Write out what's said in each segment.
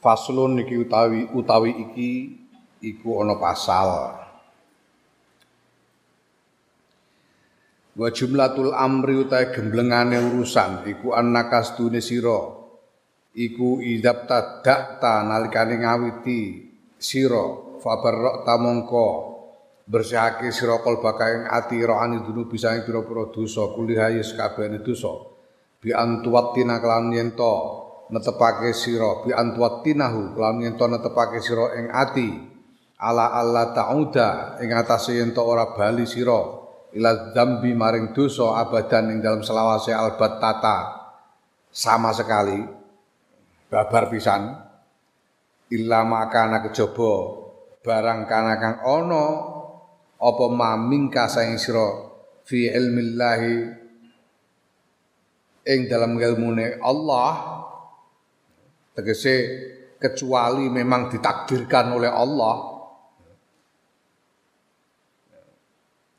Faslun iki utawi utawi iki iku ana pasal. Wa jumlatul amri utawi gemblengane urusan iku annakas dune sira. Iku idap tadakta nalikane ngawiti sira fabarra tamongko bersihake sira kalbaka ing ati rohani dunu bisa ing pira-pira dosa kulihaye sakabehane dosa. Bi antuwatina kelan yen netepake sira bi antwatinahu lan yen to netepake sira ing ati. Ala alla ta'uda ing atase yen to ora bali sira ila dzambi maring dosa abadan ing dalam selawase albat tata. Sama sekali babar pisan illa makana kejaba barang kana kang ana apa mamingka saing sira fi ilmillahi ing dalam ilmune Allah tegese kecuali memang ditakdirkan oleh Allah.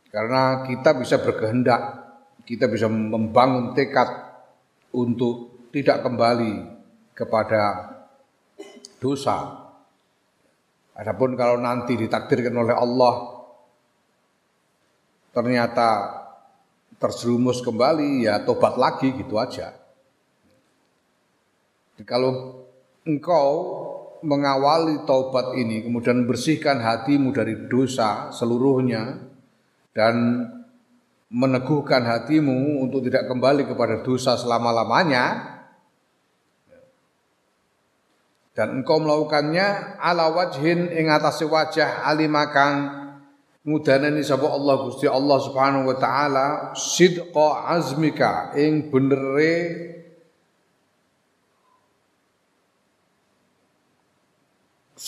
Karena kita bisa berkehendak kita bisa membangun tekad untuk tidak kembali kepada dosa. Adapun kalau nanti ditakdirkan oleh Allah ternyata terjerumus kembali ya tobat lagi gitu aja. Kalau engkau mengawali taubat ini kemudian bersihkan hatimu dari dosa seluruhnya dan meneguhkan hatimu untuk tidak kembali kepada dosa selama-lamanya dan engkau melakukannya ala wajhin ing atase wajah alimakang ngudanani sapa Allah Gusti Allah Subhanahu wa taala sidqa azmika ing benere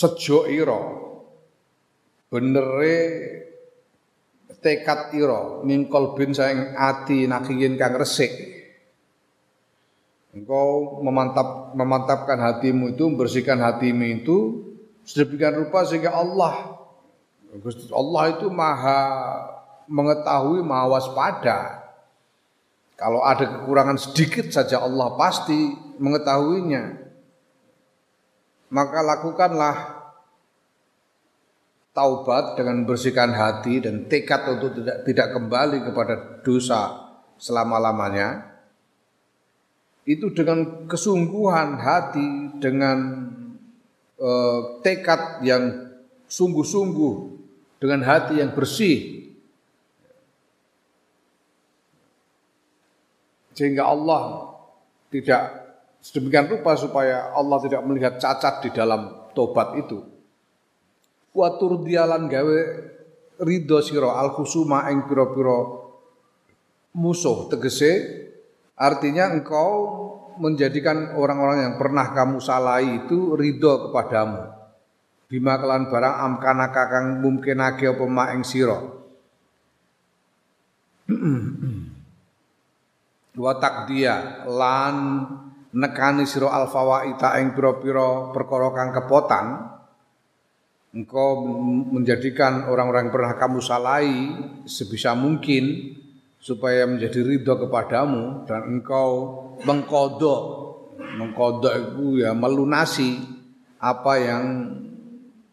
sejo ira. Benere tekad ira. Mingkol bin saing ati nakiyin kang resik. Engkau memantap memantapkan hatimu itu membersihkan hatimu itu sedemikian rupa sehingga Allah Allah itu maha mengetahui maha waspada. Kalau ada kekurangan sedikit saja Allah pasti mengetahuinya maka lakukanlah taubat dengan bersihkan hati dan tekad untuk tidak tidak kembali kepada dosa selama-lamanya. Itu dengan kesungguhan hati dengan eh, tekad yang sungguh-sungguh dengan hati yang bersih. Sehingga Allah tidak sedemikian rupa supaya Allah tidak melihat cacat di dalam tobat itu. Watur dialan gawe ridho siro al khusuma ing piro-piro musuh tegese. Artinya engkau menjadikan orang-orang yang pernah kamu salahi itu ridho kepadamu. Bima kelan barang amkana kakang mungkinake apa ma ing wa takdia lan nekani sira al ing pira-pira perkara kepotan engkau menjadikan orang-orang yang pernah kamu salahi sebisa mungkin supaya menjadi ridho kepadamu dan engkau mengkodok. Mengkodok itu ya melunasi apa yang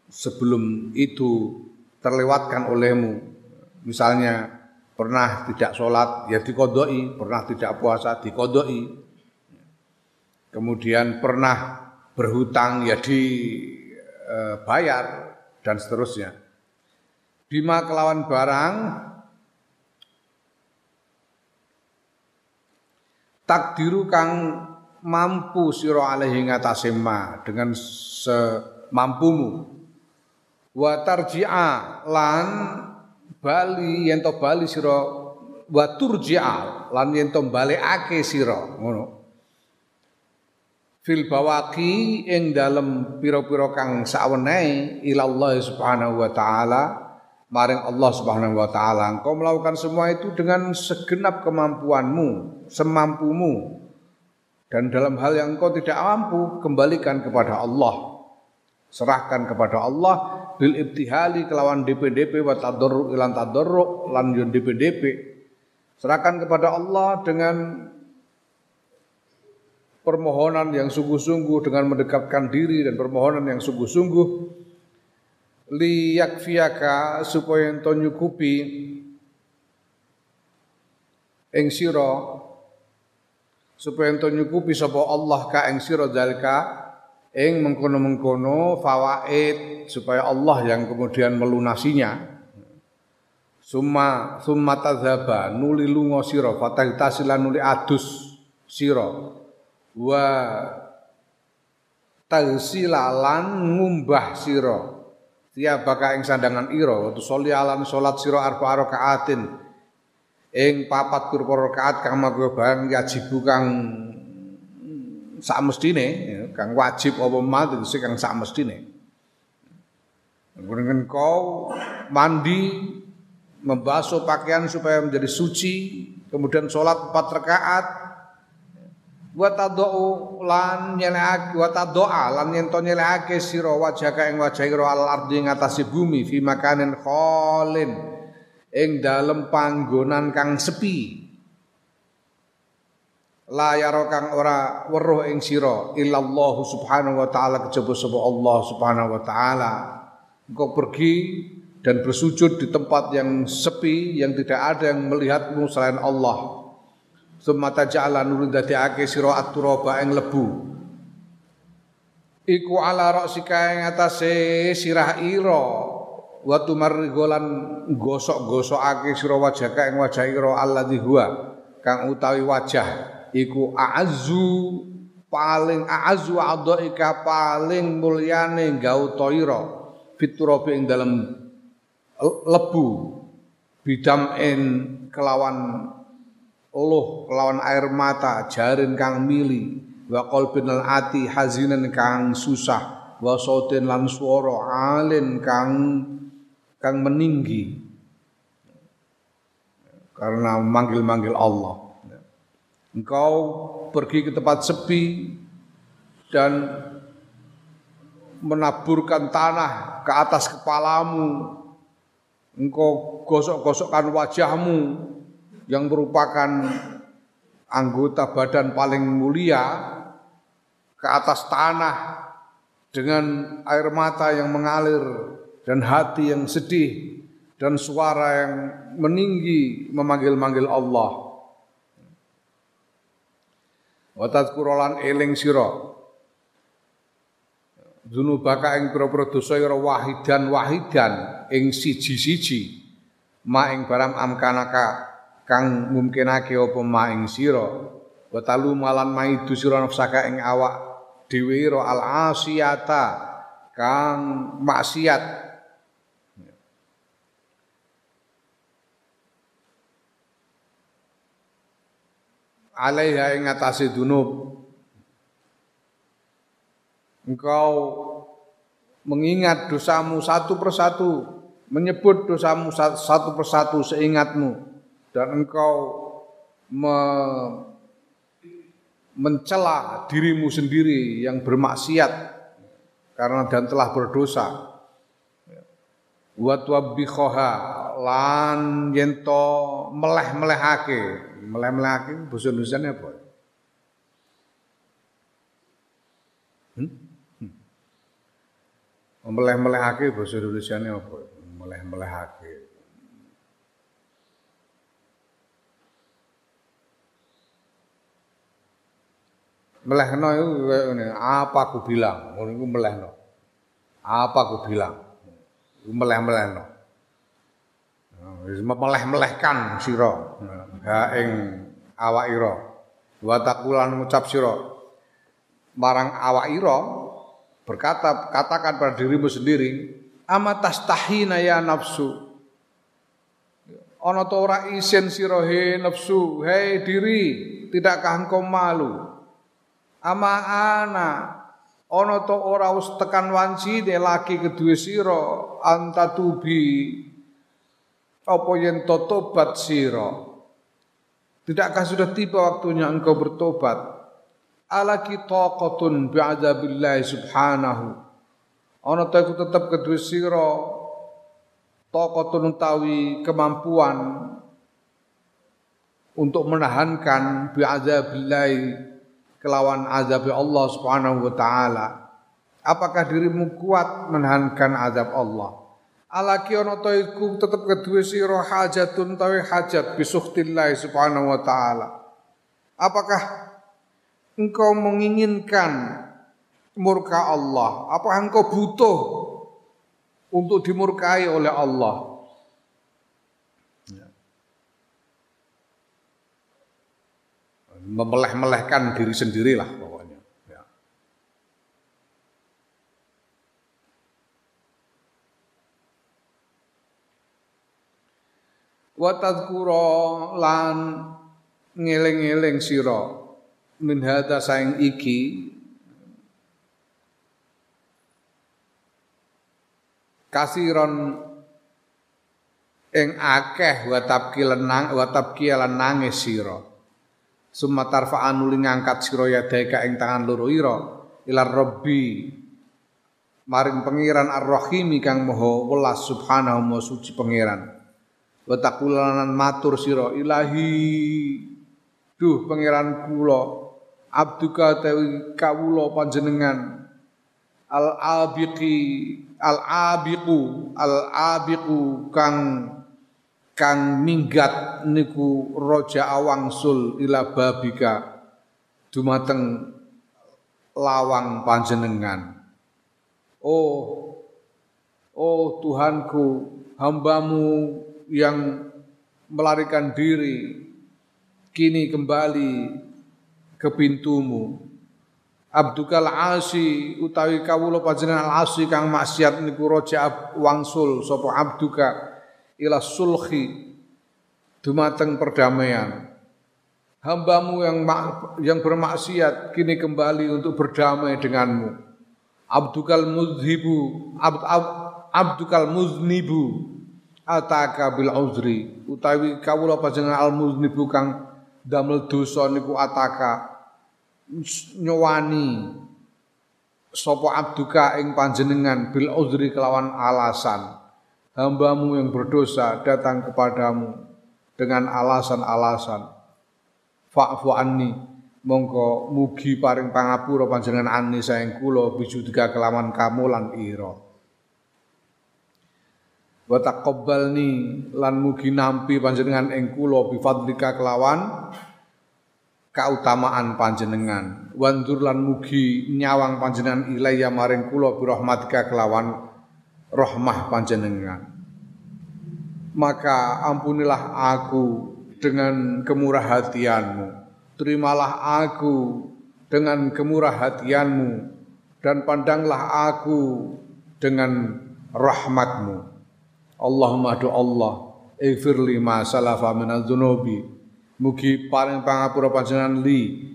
sebelum itu terlewatkan olehmu. Misalnya pernah tidak sholat ya dikodoi. Pernah tidak puasa dikodoi kemudian pernah berhutang ya dibayar eh, dan seterusnya. Bima kelawan barang takdiru kang mampu sira alaihi ngatasé ma dengan semampumu wa tarji'a lan bali yen to bali sira wa turji'a lan yen to balekake sira ngono fil bawaki ing dalem pira-pira kang sawenehe ilallah subhanahu wa taala. Maring Allah subhanahu wa taala engkau melakukan semua itu dengan segenap kemampuanmu semampumu. Dan dalam hal yang engkau tidak mampu kembalikan kepada Allah. Serahkan kepada Allah. Bil ibtihali kelawan DPDP wa tadarru ilan tadarru lan yun DPDP serahkan kepada Allah dengan permohonan yang sungguh-sungguh dengan mendekatkan diri dan permohonan yang sungguh-sungguh liyakfiyaka supaya ento nyukupi ing sira supaya ento nyukupi sapa Allah ka ing sira dalika ing mengkono-mengkono fawaid supaya Allah yang kemudian melunasinya. Summa summa tadzaba nuli lunga sira fatahitasilan nuli adus sira wa tagsilalan ngumbah sira. Tiabaka ing sandangan ira wa solialan salat sira arba rakaatin ing papat kurpa rakaat kang magwe barang yajibu kang sak mestine kang wajib apa mati kang sak mestine Kemudian kau mandi, membasuh pakaian supaya menjadi suci, kemudian sholat empat rakaat, wa tadau lan nyelehake wa tadoa lan yen to nyelehake sira wajhaka ing wajah ira al ardi ing atase bumi fi makanin khalin ing dalem panggonan kang sepi. La yaro kang ora weruh ing sira illallah subhanahu wa taala kejaba sapa Allah subhanahu wa taala. Engkau pergi dan bersujud di tempat yang sepi yang tidak ada yang melihatmu selain Allah Summa taja'ala nurun ake sira at-turaba ing lebu. Iku ala raksika ing atase sirah ira. Wa tumarrigolan gosok-gosokake sira wajhaka ing wajah ira alladzi huwa kang utawi wajah. Iku a'azzu paling a'azzu adaika paling mulyane gauta ira. Fiturabi ing dalem lebu bidam en kelawan Allah kelawan air mata jarin kang mili wa qalbinal ati hazinan kang susah wa sautin lan swara alin kang kang meninggi. Karena manggil-manggil Allah. Engkau pergi ke tempat sepi dan menaburkan tanah ke atas kepalamu. Engkau gosok-gosokkan wajahmu yang merupakan anggota badan paling mulia ke atas tanah dengan air mata yang mengalir dan hati yang sedih dan suara yang meninggi memanggil-manggil Allah. Wa tadhkurolan eling sira Dzunubaka ing pira-pira dosa wahidan wahidan ing siji-siji ma ing barang amkanaka kang mungkinake apa maing sira? Wa malan maidu sira nafsaka ing awak dhewe al asiyata kang maksiat. Alaiha ing atase dunub. Engkau mengingat dosamu satu persatu menyebut dosamu satu persatu seingatmu dan engkau me, mencela dirimu sendiri yang bermaksiat karena dan telah berdosa. Wa tuwabbihoha lan yento meleh-melehake. Meleh-melehake basa Indonesia apa? Hmm? hmm. Meleh-melehake basa Indonesia apa? Meleh-melehake. Melehno ini, apa aku bilang, ngono iku melehno. Apa aku bilang? Iku meleh-melehno. Wis meleh-melehkan sira ha ing awak ira. Wa taqulan ngucap sira marang awak ira berkata katakan pada dirimu sendiri amatas tahina ya nafsu ana ta ora isin sira he nafsu hei diri tidakkah engkau malu ama ana ana to ora us tekan wancine laki kedue sira antatubi apa yen to tobat sira Tidakkah sudah tiba waktunya engkau bertobat? Alaki taqatun bi'adzabillahi subhanahu. Ana ta iku tetep kedue sira taqatun utawi kemampuan untuk menahankan bi'adzabillahi kelawan azab Allah Subhanahu wa taala. Apakah dirimu kuat menahankan azab Allah? Alaki ana ta iku tetep kedue sira hajatun tawi hajat bisuhtillah subhanahu wa taala. Apakah engkau menginginkan murka Allah? Apakah engkau butuh untuk dimurkai oleh Allah? Memeleh-melehkan diri sendirilah pokoknya. wa tadhkura lan ngeling-eling sira min hadza saing iki kasiron ing akeh wa tabki lenang wa tabki lan nangis sira summa tarfa'an nuli ngangkat sira ya daika ing tangan loro ira. Ila rabbi. Maring pangeran ar-rahimi kang maha welas subhanahu wa suci pangeran. Wa taqulanan matur sira ilahi. Duh pangeran kula. Abduka tawi kawula panjenengan. Al abiqi al abiqu al abiqu kang kang minggat niku roja awangsul ila babika dumateng lawang panjenengan. Oh oh Tuhanku hambamu yang melarikan diri kini kembali ke pintumu. Abdukal asi utawi kawula panjenengan al asi kang maksiat niku roja wangsul sapa abduka ila sulhi dumateng perdamaian. Hambamu yang yang bermaksiat kini kembali untuk berdamai denganmu. Abdukal muzhibu abd, abd, abdukal muznibu ataka bil uzri. Utawi kawula panjenengan al muznibu kang damel dosa niku ataka nyowani sapa abduka ing panjenengan bil uzri kelawan alasan hambamu yang berdosa datang kepadamu dengan alasan-alasan. Fa'fu anni mongko mugi paring pangapura panjenengan anni saeng kula bijudika kelawan kamu lan ira. Wa taqabbalni lan mugi nampi panjenengan ing kula bi fadlika kelawan kautamaan panjenengan. Wandur lan mugi nyawang panjenengan ilaiya maring kula bi rahmatika kelawan rahmah panjenengan. Maka ampunilah aku dengan kemurah hatianmu. Terimalah aku dengan kemurah hatianmu dan pandanglah aku dengan rahmatmu. Allahumma do Allah Ighfirli ma salafa minadz dzunubi mugi paring pangapura panjenengan li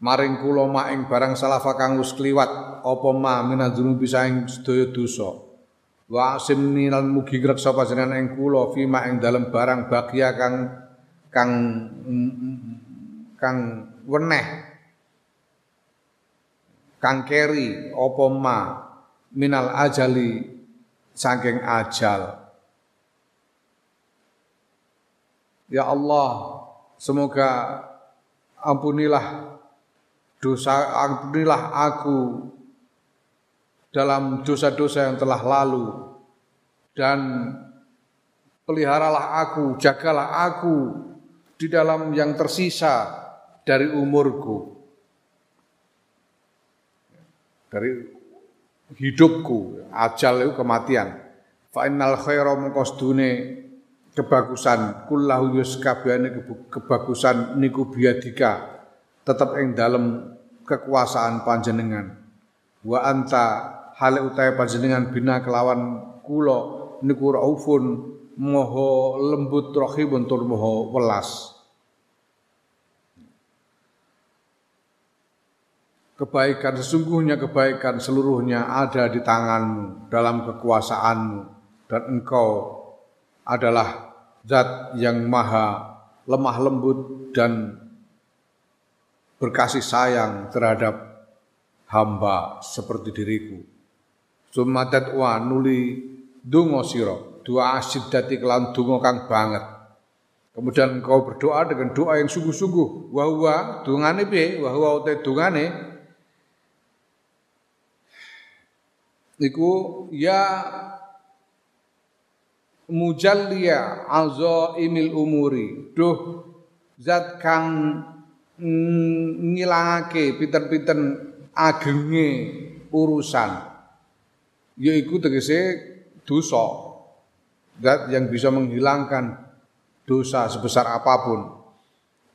maring kula mak ing barang salafa kang wis kliwat apa ma saing sedaya dosa wa asimni lan mugi ngreksa panjenengan ing kula fi ma ing dalem barang bagia kang kang kang weneh kang keri apa ma minal ajali saking ajal. Ya Allah, semoga ampunilah dosa ampunilah aku dalam dosa-dosa yang telah lalu dan peliharalah aku, jagalah aku di dalam yang tersisa dari umurku. Dari hidupku, ajal itu kematian. Fa innal khaira kebagusan kullahu yuskabehane kebagusan niku biadika tetep ing dalem kekuasaan panjenengan wa anta hale utahe panjenengan bina kelawan kula niku raufun moho lembut rahibun tur moho welas kebaikan sesungguhnya kebaikan seluruhnya ada di tanganmu dalam kekuasaanmu dan engkau adalah zat yang maha lemah lembut dan berkasih sayang terhadap hamba seperti diriku. Sumadat wa nuli dungo siro, dua dati kelan dungo kang banget. Kemudian engkau berdoa dengan doa yang sungguh-sungguh. Wahwa dungane piye? Wahwa utai dungane iku ya mujalliya imil umuri. Duh zat kang ngilangake pinten-pinten agenge urusan. Yaiku tegese dosa. Zat yang bisa menghilangkan dosa sebesar apa pun.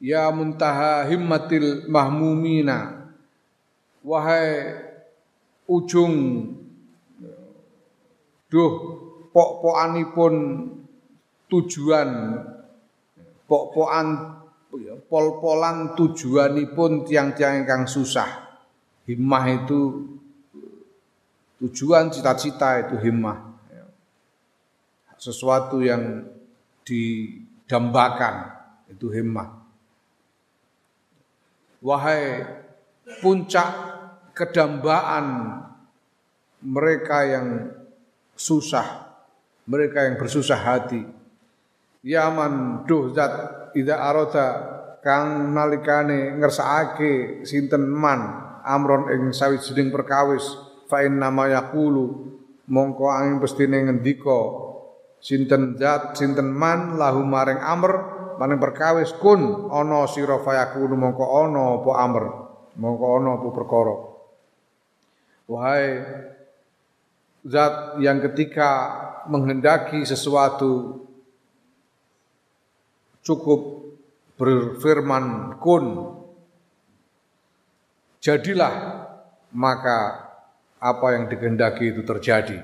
Ya muntaha himmatil mahmumina. Wahai ujung duh pok-pokanipun tujuan pok-pokan pol-polan tujuanipun tiang-tiang ingkang susah. Himmah itu tujuan cita-cita itu himmah. Sesuatu yang di dambakan itu himmah. Wahai puncak kedambaan mereka yang susah, mereka yang bersusah hati. Yaman duh zat ida arota kang nalikane ngersakake sinten man amron ing sawijining perkawis fa inna ma yaqulu mongko angin pestine ngendika sinten zat sinten man lahu maring amr maring perkawis kun ana sira fayakunu mongko ana apa amr mongko ana apa perkara. Wahai zat yang ketika menghendaki sesuatu cukup berfirman kun jadilah maka apa yang dikehendaki itu terjadi.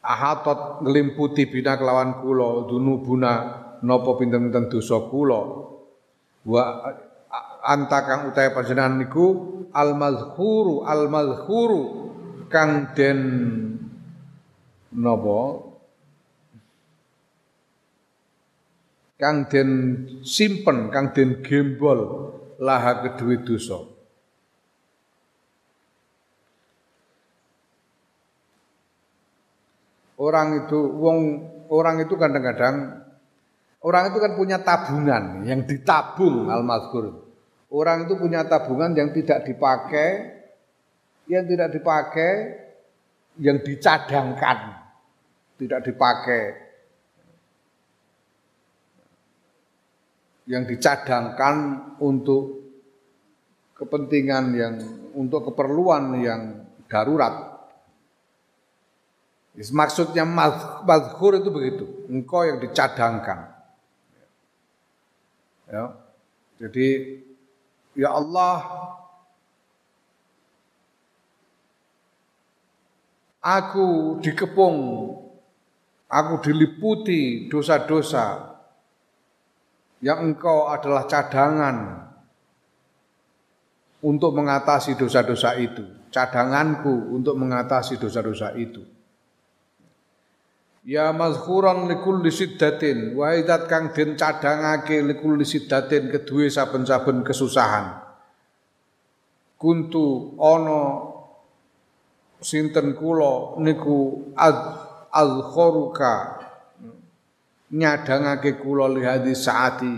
Ahatot ngelimputi bina kelawan kula dunubuna napa pinten-pinten dosa kula wa anta kang utahe panjenengan niku al mazhuru al mazhuru kang den napa kang den simpen kang den gembol laha kedue dosa Orang itu wong orang itu kadang-kadang orang itu kan punya tabungan yang ditabung al Orang itu punya tabungan yang tidak dipakai, yang tidak dipakai, yang dicadangkan, tidak dipakai. Yang dicadangkan untuk kepentingan yang untuk keperluan yang darurat. Maksudnya madhur itu begitu, engkau yang dicadangkan. Ya. Jadi ya Allah aku dikepung, aku diliputi dosa-dosa yang engkau adalah cadangan untuk mengatasi dosa-dosa itu, cadanganku untuk mengatasi dosa-dosa itu. Ya mazhuran likulli siddatin wa idat kang den cadangake likulli siddatin kedue saben-saben kesusahan. Kuntu ana sinten kula niku azkharuka nyadangake kula lihadi saati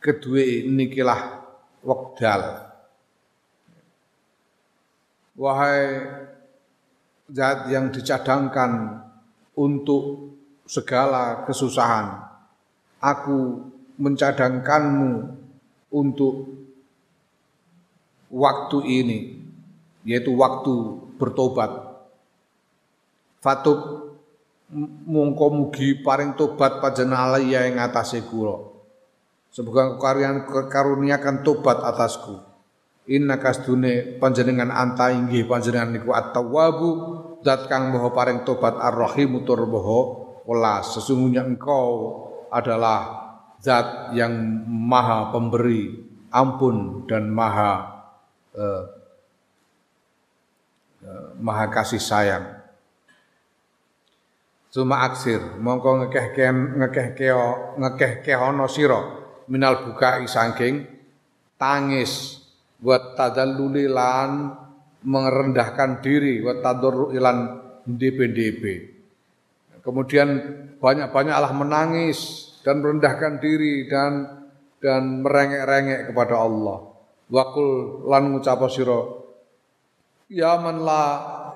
kedue nikilah wekdal. Wahai zat yang dicadangkan untuk segala kesusahan. Aku mencadangkanmu untuk waktu ini, yaitu waktu bertobat. Fatub mongko mugi paring tobat panjenengan ya ing atase kula. Semoga kekarian karuniakan tobat atasku. Inna kasdune panjenengan anta inggih panjenengan niku at-tawwabu zat kang maha paring tobat ar-rahim tur maha welas sesungguhnya engkau adalah zat yang maha pemberi ampun dan maha uh, maha kasih sayang. Cuma aksir, mongko ngekeh ngekeh keo ngekeh kehono siro minal buka isangking tangis buat tadalluli lan merendahkan diri buat tadur ilan DPDP. Kemudian banyak-banyaklah menangis dan merendahkan diri dan dan merengek-rengek kepada Allah. Wakul lan ngucapa sira Ya man la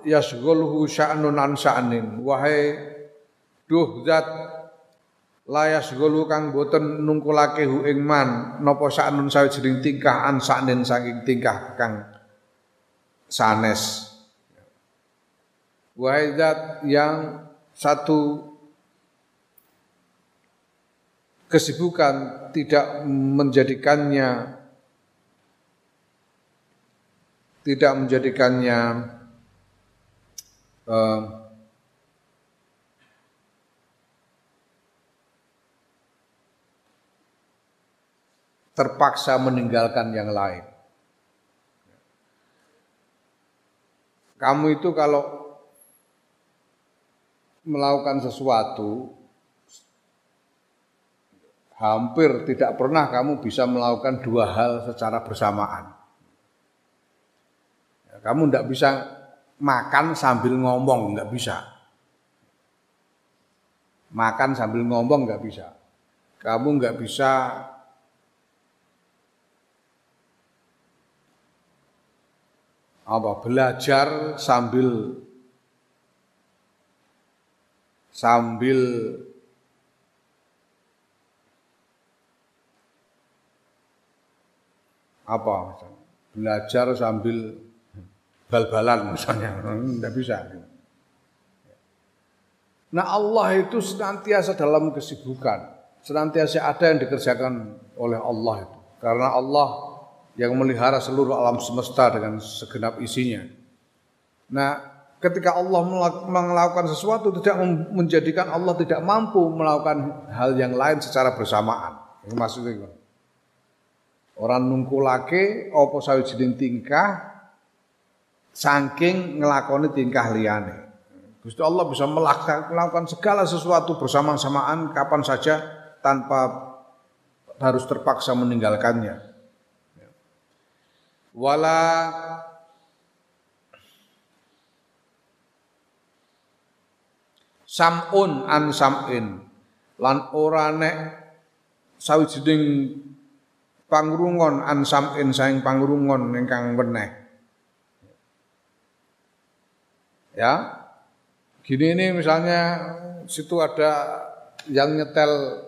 yasghulhu sya'nun an sya'nin wahai duh zat la yasghulu kang boten nungkulake hu ing man napa sya'nun sawijining tingkah an sya'nin saking tingkah kang sanes wahai zat yang satu kesibukan tidak menjadikannya tidak menjadikannya uh, terpaksa meninggalkan yang lain. Kamu itu kalau melakukan sesuatu hampir tidak pernah kamu bisa melakukan dua hal secara bersamaan. Kamu tidak bisa makan sambil ngomong, nggak bisa. Makan sambil ngomong nggak bisa. Kamu nggak bisa apa belajar sambil sambil apa belajar sambil bal-balan misalnya, tidak bisa. Nah Allah itu senantiasa dalam kesibukan, senantiasa ada yang dikerjakan oleh Allah itu. Karena Allah yang melihara seluruh alam semesta dengan segenap isinya. Nah, ketika Allah melakukan sesuatu tidak menjadikan Allah tidak mampu melakukan hal yang lain secara bersamaan. Ini maksudnya Orang nungkulake apa sawijining tingkah saking ngelakoni tingkah liyane. Gusti Allah bisa melakukan segala sesuatu bersama-samaan kapan saja tanpa harus terpaksa meninggalkannya. Wala samun an samin. Lan ora nek sawijining pangrungon an samin saing pangrungon ingkang weneh. Ya, gini ini misalnya situ ada yang nyetel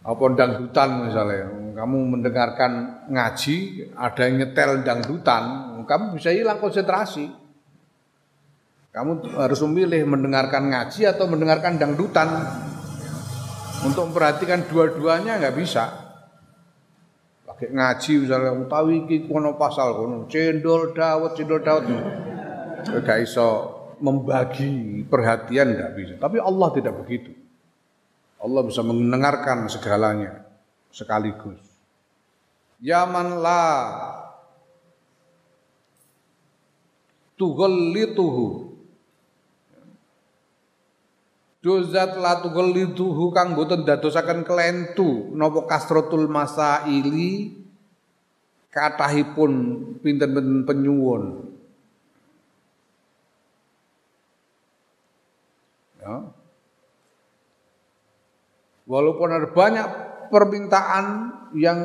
apa dangdutan misalnya, kamu mendengarkan ngaji, ada yang nyetel dangdutan, kamu bisa hilang konsentrasi. Kamu harus memilih mendengarkan ngaji atau mendengarkan dangdutan. Untuk memperhatikan dua-duanya nggak bisa. Pakai ngaji misalnya utawi iki kono pasal kono cendol dawet cendol dawet gak iso membagi perhatian nggak bisa. Tapi Allah tidak begitu. Allah bisa mendengarkan segalanya sekaligus. Yaman la tughallituhu Dozat la tughallituhu kang boten dadosaken kelentu napa kasratul masaili kathahipun pinten-pinten penyuwun Ya. Walaupun ada banyak permintaan yang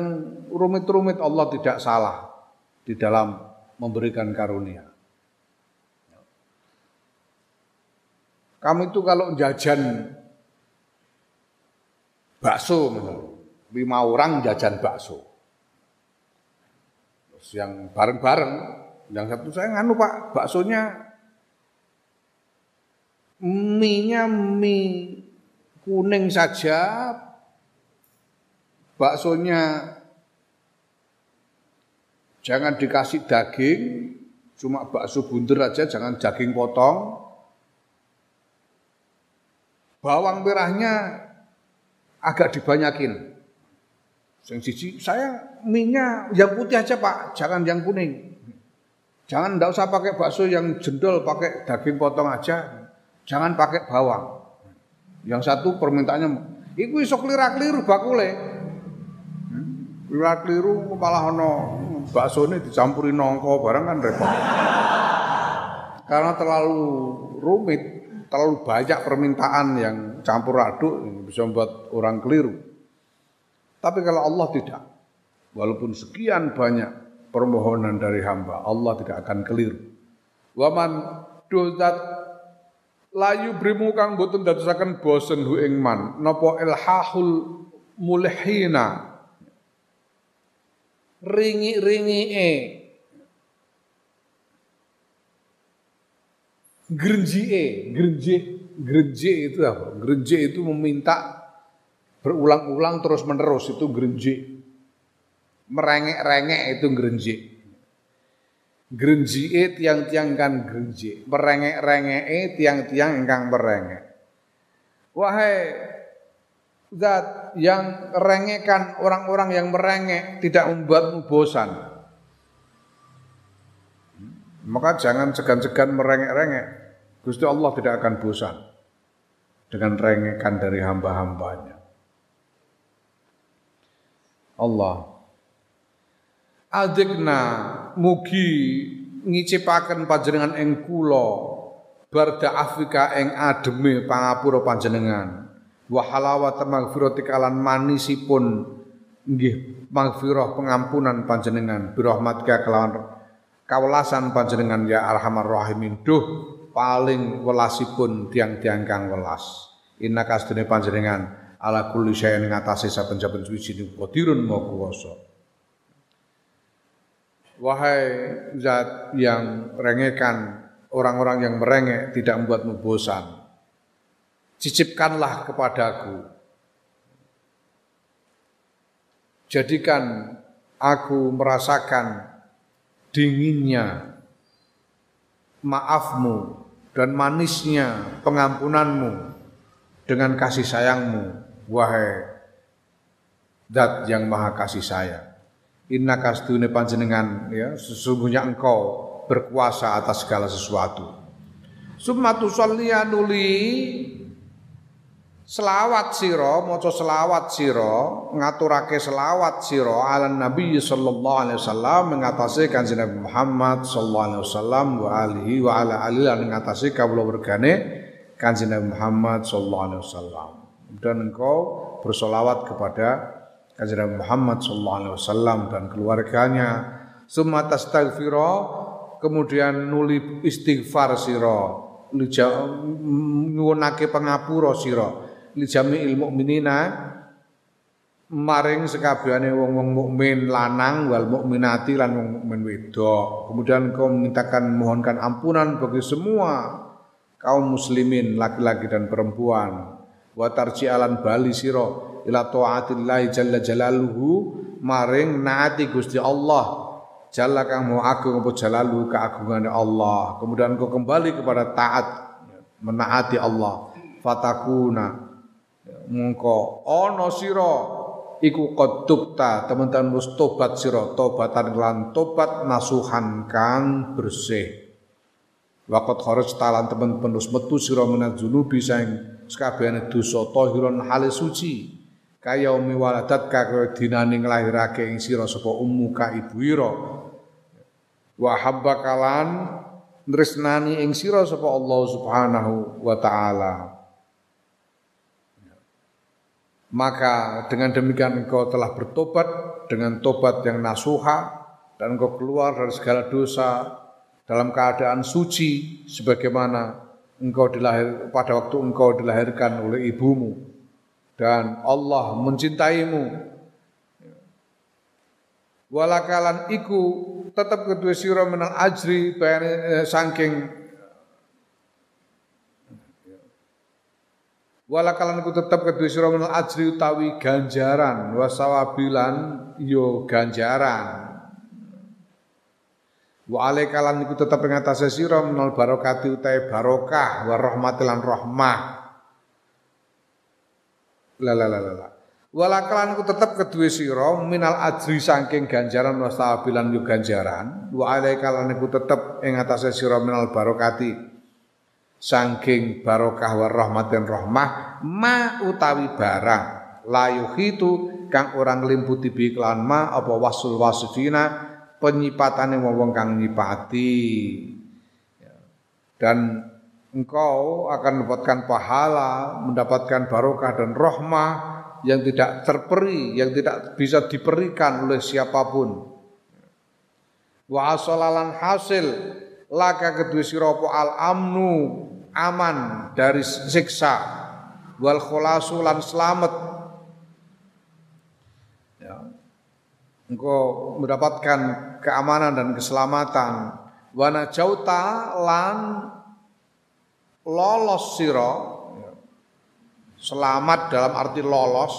rumit-rumit Allah tidak salah di dalam memberikan karunia. Kamu itu kalau jajan bakso lima orang jajan bakso. Terus yang bareng-bareng, yang satu saya nganu pak, baksonya mie-nya mie kuning saja, baksonya jangan dikasih daging, cuma bakso bunder aja, jangan daging potong. Bawang merahnya agak dibanyakin. Yang siji, saya mie-nya yang putih aja pak, jangan yang kuning. Jangan ndak usah pakai bakso yang jendol, pakai daging potong aja. Jangan pakai bawang. Yang satu permintaannya, iku iso klira-kliru bakule. Hmm? Klira-kliru malah ono ini dicampuri nongko barang kan repot. Karena terlalu rumit, terlalu banyak permintaan yang campur aduk bisa membuat orang keliru. Tapi kalau Allah tidak, walaupun sekian banyak permohonan dari hamba, Allah tidak akan keliru. Waman dozat layu brimu kang boten dadosaken bosen hu ing man napa ilhahul mulhina ringi-ringi e Gerenji e, gerenji, gerenji itu apa? Gerenji itu meminta berulang-ulang terus menerus itu gerenji. Merengek-rengek itu gerenji. Gerenji e tiang-tiang kan gerenji. Merengek-rengek e tiang-tiang ingkang merengek. Wahai zat yang rengekkan orang-orang yang merengek tidak membuatmu bosan. Maka jangan segan-segan merengek-rengek. Gusti Allah tidak akan bosan dengan rengekan dari hamba-hambanya. Allah adikna mugi ngicipaken panjenengan ing kula barda afika ing ademe pangapura panjenengan. Wa halawat maghfirati kalan manisipun nggih maghfirah pengampunan panjenengan. Birahmatika kelawan kawelasan panjenengan ya arhamar rahimin. Duh paling welasipun tiang-tiang kang welas. Inna kastune panjenengan ala kulli syai'in ngatasi saben-saben suci qadirun maha kuwasa wahai zat yang rengekan orang-orang yang merengek tidak membuatmu bosan. Cicipkanlah kepadaku. Jadikan aku merasakan dinginnya maafmu dan manisnya pengampunanmu dengan kasih sayangmu wahai dat yang maha kasih sayang inna kastune panjenengan ya sesungguhnya engkau berkuasa atas segala sesuatu. Sumatu nuli selawat sira maca selawat sira ngaturake selawat sira ala nabi sallallahu alaihi wasallam mengatasi kanjeng Nabi Muhammad sallallahu alaihi wasallam wa alihi wa ala alihi lan ngatasi kawula wergane kanjeng Nabi Muhammad sallallahu alaihi wasallam. Dan engkau bersolawat kepada kanjeng Muhammad sallallahu alaihi wasallam dan keluarganya summa tastaghfira kemudian nuli istighfar sira nyuwunake pangapura sira li jami'il mukminina maring sekabehane wong-wong mukmin lanang wal mukminati lan wong mukmin wedok. Kemudian kau memintakan mohonkan ampunan bagi semua kaum muslimin laki-laki dan perempuan. Wa tarji'alan bali sira ila taatillahi jalla jalaluhu maring naati Gusti Allah Jalla kang mau agung apa jalalu keagungan Allah. Kemudian kau kembali kepada taat menaati Allah. Fatakuna mengko ana sira iku qadukta teman-teman wis tobat sira tobatan lan tobat nasuhan kang bersih Waqat kharaj talan teman penus metu sira menat zunubi saing sekabehane dosa tahiron hale suci. Kaya umi waladat kaya dinane nglahirake ing sira sapa ummu ka ibu ira. Wa habba kalan nresnani ing sira sapa Allah Subhanahu wa taala. Maka dengan demikian engkau telah bertobat dengan tobat yang nasuha dan engkau keluar dari segala dosa dalam keadaan suci sebagaimana engkau dilahir pada waktu engkau dilahirkan oleh ibumu. Dan Allah mencintaimu. Walakalan iku tetap kedua sira menal ajri bayane eh, saking Walakalan ku tetep kedua sira menal ajri utawi ganjaran. Wasawabilan yo ganjaran. Wa alaikalan iku tetep ing atase sira menal barokati utawi barokah wa rahmatilan rahmah. La la la la la. Walakalan ku tetep kedue sira minal ajri saking ganjaran wastabilan yo ganjaran wa alaika lan ku tetep ing atase sira minal barokati saking barokah wa rahmatin rahmah ma utawi barang layu itu kang orang limputi bi ma apa wasul wasifina penyipatane wong kang nyipati dan engkau akan mendapatkan pahala, mendapatkan barokah dan rahmah yang tidak terperi, yang tidak bisa diberikan oleh siapa pun. Wa asalalan hasil laka kedua siropo al amnu aman dari siksa wal khulasulan selamat ya. engkau mendapatkan keamanan dan keselamatan. Wana jauta lan lolos siro Selamat dalam arti lolos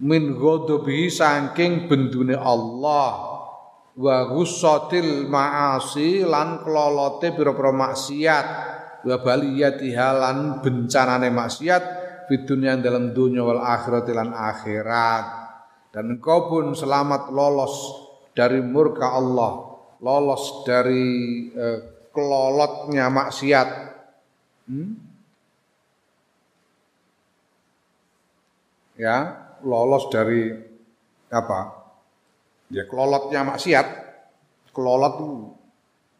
min ghadabihi saking bendune Allah. Wa ghussatil ma'asi lan kelolote pira-pira maksiat. Wa baliyatiha lan bencanane maksiat di dunia dalam dunia wal akhirat lan akhirat. Dan engkau pun selamat lolos dari murka Allah lolos dari eh, kelolotnya maksiat hmm? ya lolos dari apa ya kelolotnya maksiat kelolot itu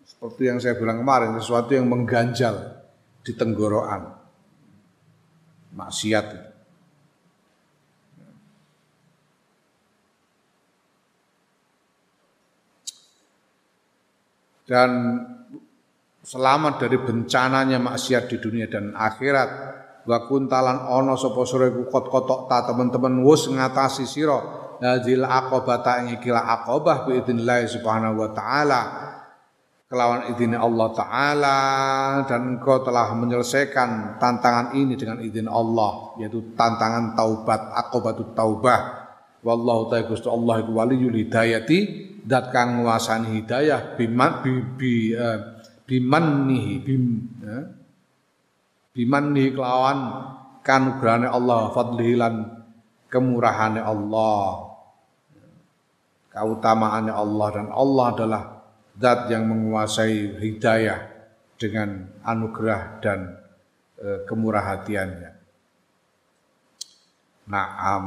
seperti yang saya bilang kemarin sesuatu yang mengganjal di tenggorokan maksiat itu. Dan selamat dari bencananya maksiat di dunia dan akhirat. Wa kuntalan ana sapa sira iku kot-kotok ta teman-teman. Wis ngatasi sira hadil aqobata ing iki aqobah bi idznillah subhanahu wa taala. Kelawan izin Allah taala. Dan engkau telah menyelesaikan tantangan ini dengan izin Allah yaitu tantangan taubat aqobatut taubah wallahu ta'ala Gusti Allah iku waliyul hidayati dat kang nguasani hidayah biman bi, bi uh, bimannihi bim uh, bimanni kelawan kanugrahane Allah fadlihi lan kemurahane Allah keutamaannya Allah dan Allah adalah zat yang menguasai hidayah dengan anugerah dan e, kemurah hatiannya. Naam.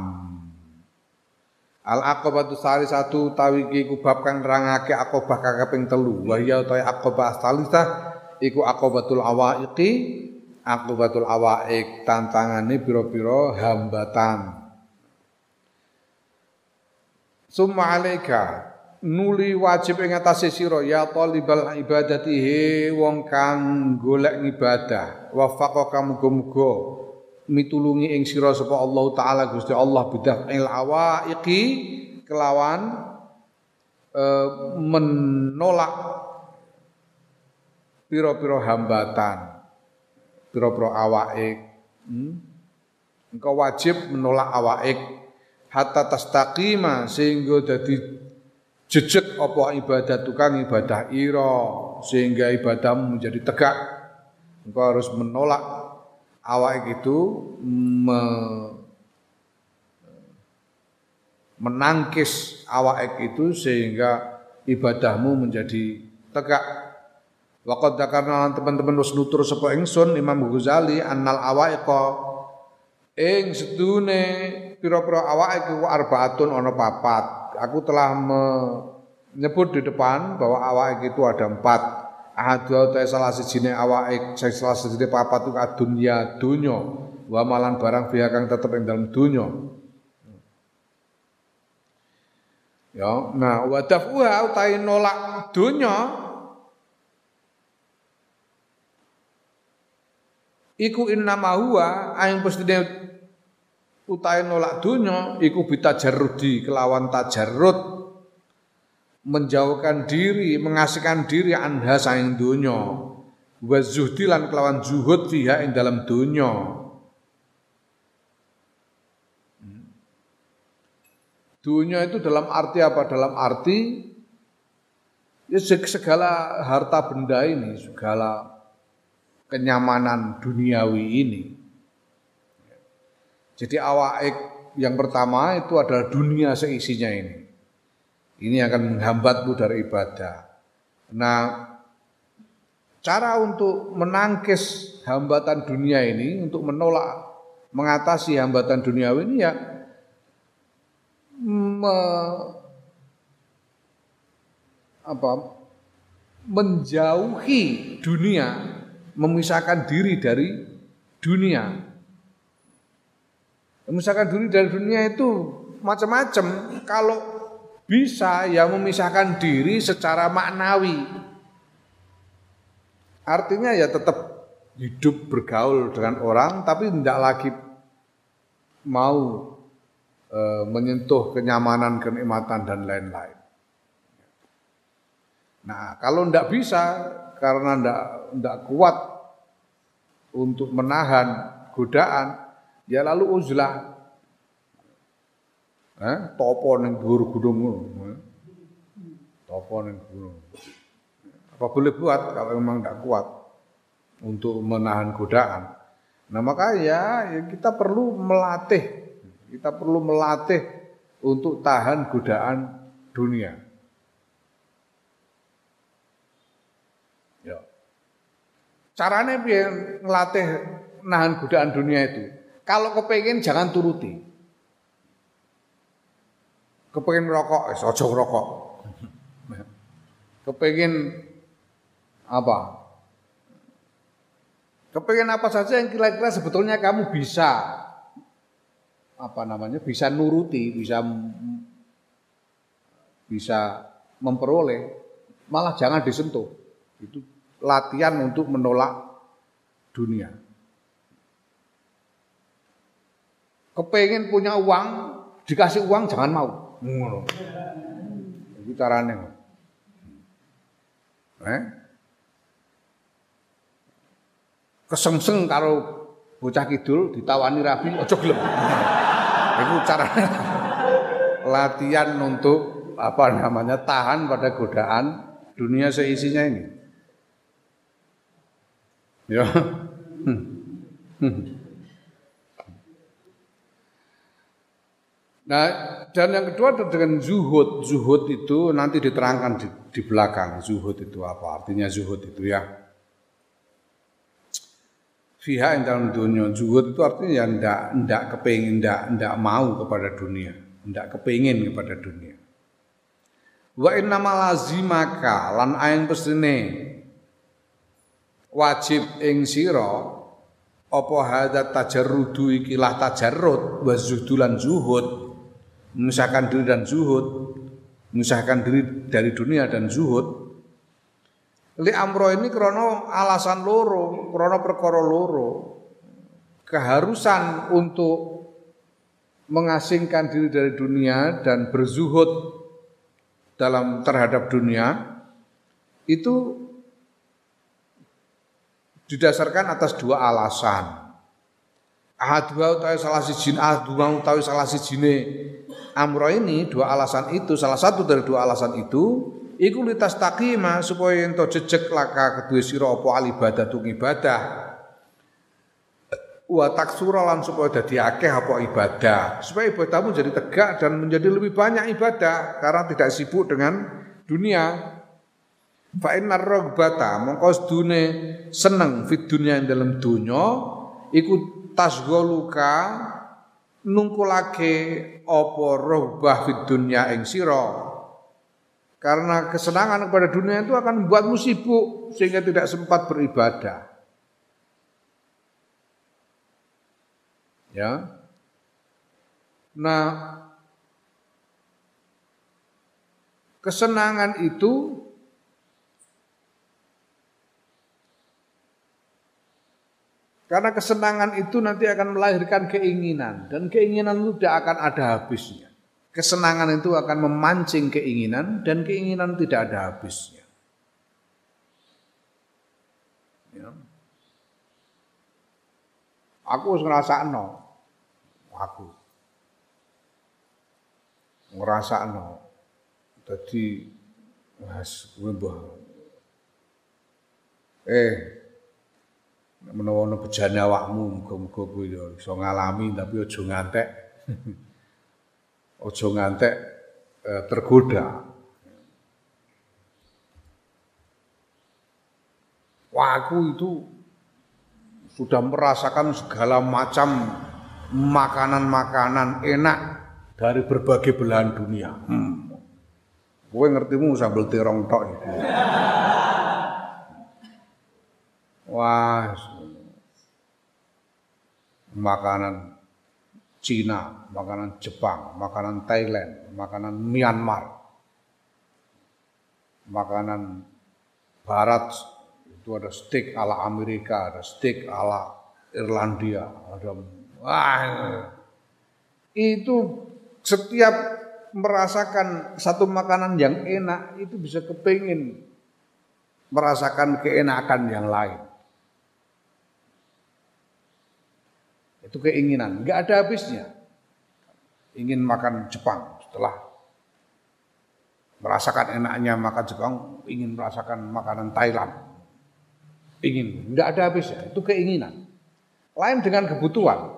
Al aqobatu sari satu tawi iki ku bab kang nerangake akobah kakaping telu. Wa ya utawi aqobah salisah iku akobatul awaiqi akubatul awaik tantangane pira-pira hambatan. Summa alaika nuli wajib ing atase sira ya talibal ibadati he wong kang golek ibadah. Wafaqaka muga-muga mitulungi ing sira sapa Allah taala Gusti Allah bidah il awaiqi kelawan e, menolak pira-pira hambatan pira-pira awaik. Hmm? Engkau wajib menolak awaik hatta tastaqima sehingga jadi jejak apa ibadah tukang ibadah ira sehingga ibadahmu menjadi tegak. Engkau harus menolak awaik itu me, menangkis awaik itu sehingga ibadahmu menjadi tegak Waqad dzakarna teman-teman wis nutur sapa ingsun Imam Ghazali annal awaiqa ing sedune pira-pira awake ku arbaatun ana papat. Aku telah menyebut di depan bahwa awake itu ada empat. Ahadu ta salah sijine awake salah sijine papat itu adunya dunya wa malan barang biha kang tetep ing dalam dunya. Ya, nah wa dafuha utahe nolak dunya iku innama huwa aing pestine utahe nolak donya iku bitajarrudi kelawan tajarrud menjauhkan diri, mengasihkan diri anha saing donya. Wa zuhdi lan kelawan zuhud fiha ing dalam donya. Dunia itu dalam arti apa? Dalam arti ya segala harta benda ini, segala kenyamanan duniawi ini. Jadi awaik yang pertama itu adalah dunia seisinya ini. Ini akan menghambatmu dari ibadah. Nah, cara untuk menangkis hambatan dunia ini, untuk menolak, mengatasi hambatan dunia ini ya me, apa, menjauhi dunia, memisahkan diri dari dunia. Memisahkan diri dari dunia itu macam-macam. Kalau bisa ya memisahkan diri secara maknawi. Artinya ya tetap hidup bergaul dengan orang tapi tidak lagi mau e, menyentuh kenyamanan, kenikmatan dan lain-lain. Nah, kalau tidak bisa karena tidak tidak kuat untuk menahan godaan, ya lalu uzlah Eh, topo ning dhuwur gunung ngono. Topo ning gunung. Apa boleh buat kalau memang tidak kuat untuk menahan godaan. Nah makanya ya kita perlu melatih, kita perlu melatih untuk tahan godaan dunia. Ya. Caranya biar ngelatih nahan godaan dunia itu. Kalau kepengen jangan turuti kepengen rokok, wis aja ngerokok. Kepengen apa? Kepengen apa saja yang kira-kira sebetulnya kamu bisa apa namanya? bisa nuruti, bisa bisa memperoleh, malah jangan disentuh. Itu latihan untuk menolak dunia. Kepengen punya uang, dikasih uang jangan mau. Ngono. Iku carane. Eh? Kesengseng karo bocah kidul ditawani rabi aja gelem. Iku carane latihan untuk apa namanya tahan pada godaan dunia seisinya ini. Ya. Hmm. Hmm. Nah, dan yang kedua dengan zuhud. Zuhud itu nanti diterangkan di, di belakang. Zuhud itu apa? Artinya zuhud itu ya. Fiha yang dalam dunia. Zuhud itu artinya ya ndak, ndak kepingin, ndak, ndak mau kepada dunia. Ndak kepingin kepada dunia. Wa inna lazimaka lan ayang pesine wajib ing sira apa hadat tajarrudu ikilah tajarrud wa zuhdulan zuhud memisahkan diri dan zuhud, memisahkan diri dari dunia dan zuhud. Li amro ini krono alasan loro, krono perkara loro. Keharusan untuk mengasingkan diri dari dunia dan berzuhud dalam terhadap dunia itu didasarkan atas dua alasan. Ahadua utawi salah siji ahadua utawi salah sijine. Amro ini dua alasan itu salah satu dari dua alasan itu iku litas takima supaya ento jejeg laka kedua sira apa al ibadah ibadah. Wa taksura lan supaya dadi akeh apa ibadah. Supaya ibadahmu jadi tegak dan menjadi lebih banyak ibadah karena tidak sibuk dengan dunia. Fa innar ragbata mongko seneng fit dunya dalam dunya iku tasgoluka nungkulake apa rohbah fid dunya ing sira. Karena kesenangan kepada dunia itu akan membuatmu sibuk sehingga tidak sempat beribadah. Ya. Nah kesenangan itu Karena kesenangan itu nanti akan melahirkan keinginan dan keinginan itu tidak akan ada habisnya. Kesenangan itu akan memancing keinginan dan keinginan tidak ada habisnya. Ya. Aku ngerasa no, aku ngerasa no. Jadi mas eh menawa ana bejane awakmu muga-muga kowe ya iso ngalami tapi aja ngantek ojo ngantek eh, tergoda. Wah, aku itu sudah merasakan segala macam makanan-makanan enak dari berbagai belahan dunia. Hmm. Gue ngertimu sambal terong tok itu. Wah, makanan Cina, makanan Jepang, makanan Thailand, makanan Myanmar, makanan Barat itu ada steak ala Amerika, ada steak ala Irlandia, ada wah itu setiap merasakan satu makanan yang enak itu bisa kepingin merasakan keenakan yang lain. Itu keinginan, nggak ada habisnya. Ingin makan Jepang setelah merasakan enaknya makan Jepang, ingin merasakan makanan Thailand. Ingin, nggak ada habisnya. Itu keinginan. Lain dengan kebutuhan.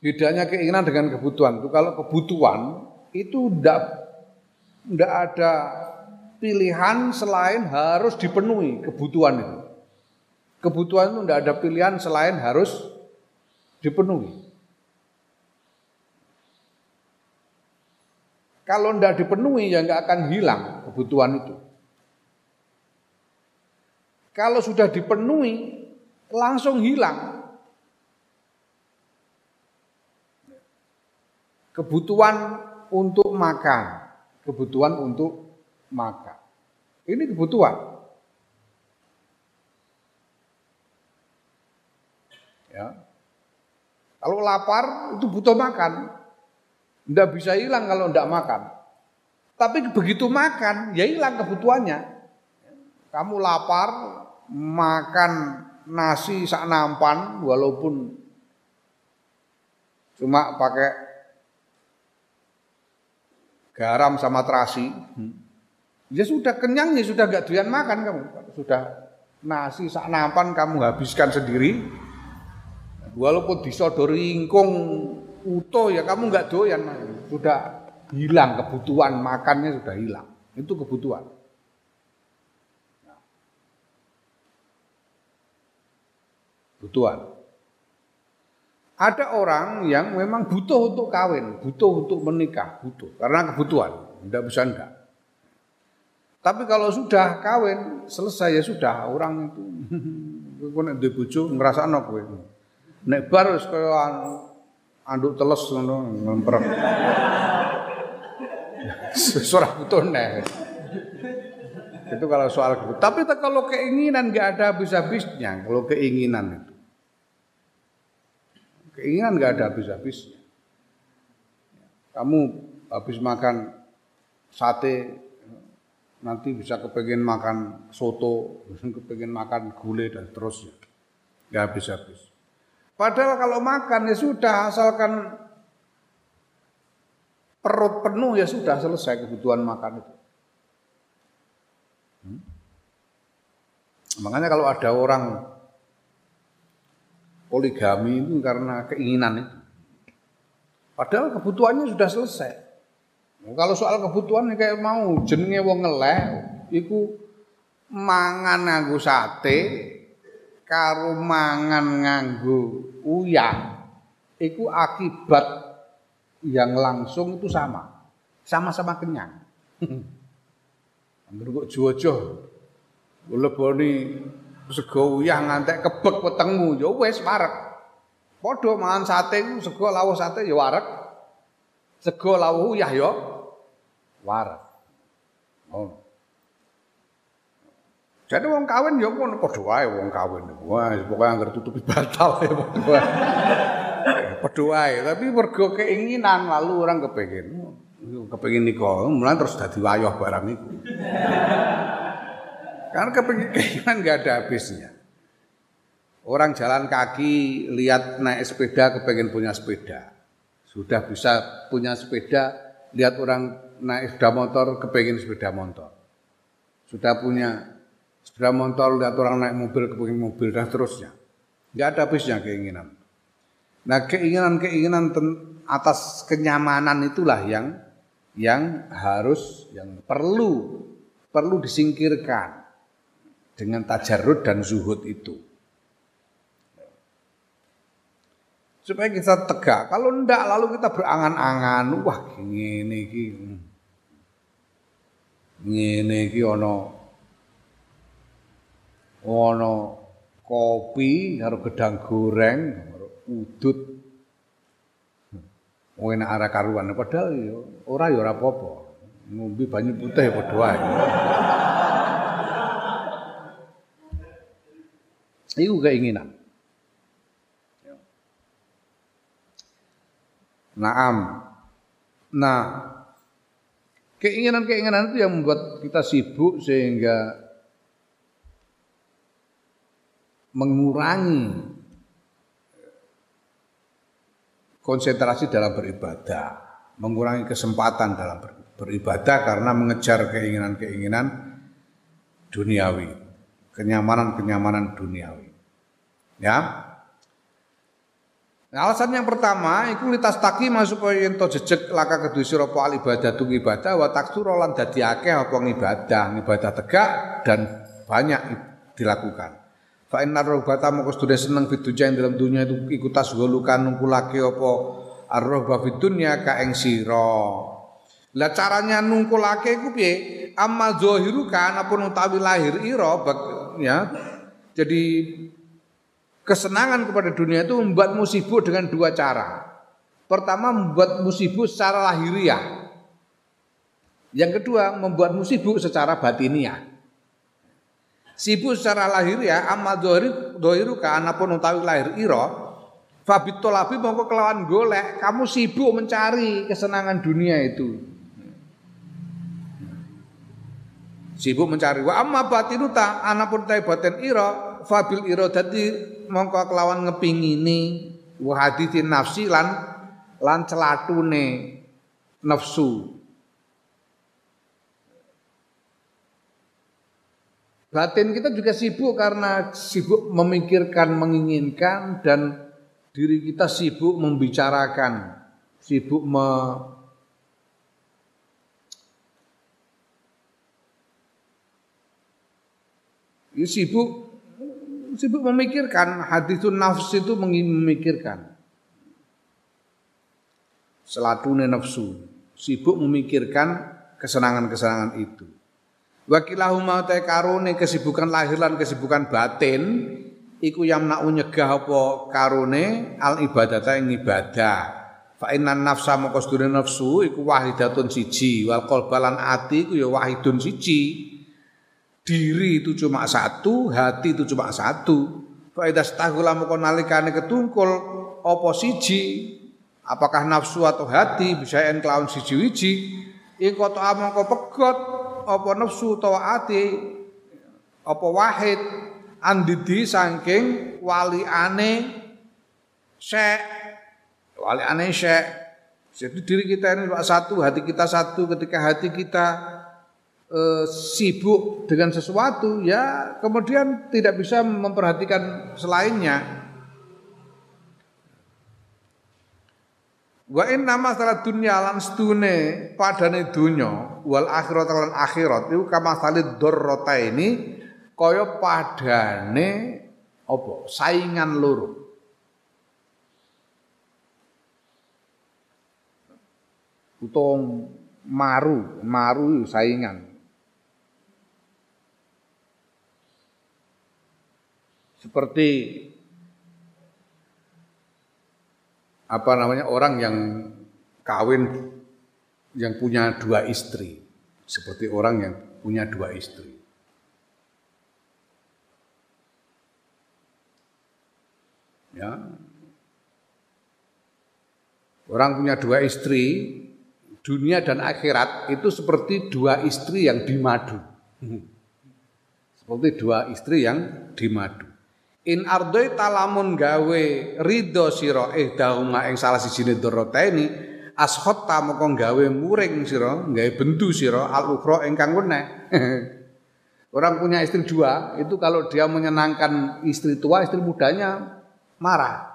Bedanya keinginan dengan kebutuhan itu kalau kebutuhan itu tidak tidak ada pilihan selain harus dipenuhi kebutuhan itu. Kebutuhan itu tidak ada pilihan selain harus dipenuhi. Kalau tidak dipenuhi ya nggak akan hilang kebutuhan itu. Kalau sudah dipenuhi langsung hilang. Kebutuhan untuk makan, kebutuhan untuk makan. Ini kebutuhan. Ya. Kalau lapar itu butuh makan. Tidak bisa hilang kalau tidak makan. Tapi begitu makan, ya hilang kebutuhannya. Kamu lapar, makan nasi sak nampan, walaupun cuma pakai garam sama terasi. Ya sudah kenyang, ya sudah gak doyan makan kamu. Sudah nasi sak nampan kamu habiskan sendiri, Walaupun disodori ingkung utuh ya kamu nggak doyan, sudah hilang kebutuhan makannya sudah hilang. Itu kebutuhan. Kebutuhan. Ada orang yang memang butuh untuk kawin, butuh untuk menikah, butuh karena kebutuhan, tidak bisa enggak. Tapi kalau sudah kawin selesai ya sudah orang itu kowe nek bojo ngrasakno kowe. Nek bar wis kaya anduk teles ngono ngemprek. Surah butuh nek. Itu kalau soal kebutuhan. Tapi kalau keinginan nggak ada habis-habisnya. Kalau keinginan itu. Keinginan nggak ada habis-habisnya. Kamu habis makan sate, nanti bisa kepengen makan soto, kepengen makan gulai dan terusnya. Nggak habis-habis. Padahal kalau makan ya sudah asalkan perut penuh ya sudah selesai kebutuhan makan itu. Hmm? Makanya kalau ada orang poligami itu karena keinginan itu. Padahal kebutuhannya sudah selesai. Kalau soal kebutuhan kayak mau jenenge wong ngeleh iku mangan nganggo sate karo mangan nganggo uyah itu akibat yang langsung itu sama. Sama-sama kenyang. Ambil kok jojo. Leboni sego uyah ngantek kebek wetengmu ya wis warek. Padha mangan sate ku sego lawuh sate ya warek. Sego lawuh uyah ya warek. Oh. Jadi wong kawin ya ngono padha wae wong kawin. Wah, pokoke anggere tutupi batal ya padha. Padha wae, tapi mergo keinginan lalu orang kepengin. Kepengin nikah, mulai terus dadi wayah barang itu. Karena keinginan enggak ada habisnya. Orang jalan kaki lihat naik sepeda kepengin punya sepeda. Sudah bisa punya sepeda, lihat orang naik sepeda motor kepengin sepeda motor. Sudah punya Sepeda motor, lihat orang naik mobil, kepingin mobil, dan seterusnya. Enggak ada habisnya keinginan. Nah, keinginan-keinginan atas kenyamanan itulah yang yang harus yang perlu perlu disingkirkan dengan tajarud dan zuhud itu. Supaya kita tegak. Kalau ndak lalu kita berangan-angan, wah ngene iki. Ngene iki ana ana kopi karo gedang goreng, karo udut. Oh enak arah karuan padahal ya ora ya ora apa-apa. Ngombe banyu putih ya padha wae. Itu keinginan. Naam. Nah, keinginan-keinginan itu yang membuat kita sibuk sehingga mengurangi konsentrasi dalam beribadah, mengurangi kesempatan dalam beribadah karena mengejar keinginan-keinginan duniawi, kenyamanan-kenyamanan duniawi. Ya. Nah, alasan yang pertama iku litas taki masuk yen to jejeg laka kedue sira apa ibadah tu ibadah wa taksura lan dadi akeh apa ibadah, ibadah tegak dan banyak dilakukan. Fa inna rohbata moko sedune seneng bidunya ing dalam dunia itu iku tasgolukan nungkulake apa arrohba bidunya ka ing sira. Lah caranya nungkulake iku piye? Amma zahiru kan apa utawi lahir ira ya. Jadi kesenangan kepada dunia itu membuatmu sibuk dengan dua cara. Pertama membuatmu sibuk secara lahiriah. Yang kedua membuatmu sibuk secara batiniah. Sibuk secara lahiriah amal dohiru, dohiru ka anapun utawi lahir iro Fabit tolabi mongko kelawan golek Kamu sibuk mencari kesenangan dunia itu. Sibuk mencari. Wa amma batinu ta anapun utawi batin iro Fabil iro dadi mongko kelawan ngepingini. Wa hadithin nafsi lan lan celatune nafsu Batin kita juga sibuk karena sibuk memikirkan, menginginkan dan diri kita sibuk membicarakan, sibuk me ya, sibuk sibuk memikirkan. Hadis itu nafsu itu memikirkan. Selatune nafsu. Sibuk memikirkan kesenangan-kesenangan itu wakilahuma ta karone kesibukan lahir lan kesibukan batin iku yamna nyegah apa karone al ibadata ing ibadah. Fa inna nafsa moko nafsu iku wahidatun siji. Wal qalbalan ati iku ya wahidun siji. Diri itu cuma satu, hati itu cuma satu. Faedah setahula moko nalikane ketungkul apa siji, apakah nafsu atau hati? Bisa en kelawan siji wiji, iku to amangka pegot apa nafsu utawa ati apa wahid andidi saking waliane syek waliane syek jadi diri kita ini satu hati kita satu. Ketika hati kita e, sibuk dengan sesuatu ya kemudian tidak bisa memperhatikan selainnya. Wa inna masalah dunya lan stune padane dunya wal akhirat lan akhirat iku kama salid dorrota ini kaya padane apa saingan loro. Utong maru, maru saingan. seperti apa namanya orang yang kawin yang punya dua istri. Seperti orang yang punya dua istri. Ya. Orang punya dua istri dunia dan akhirat itu seperti dua istri yang dimadu. Seperti dua istri yang dimadu. In ardoi talamun gawe ridho sira eh dauma ing salah sijine doroteni ashotta moko gawe muring sira gawe bendu sira al ukhra ingkang weneh Orang punya istri dua itu kalau dia menyenangkan istri tua istri mudanya marah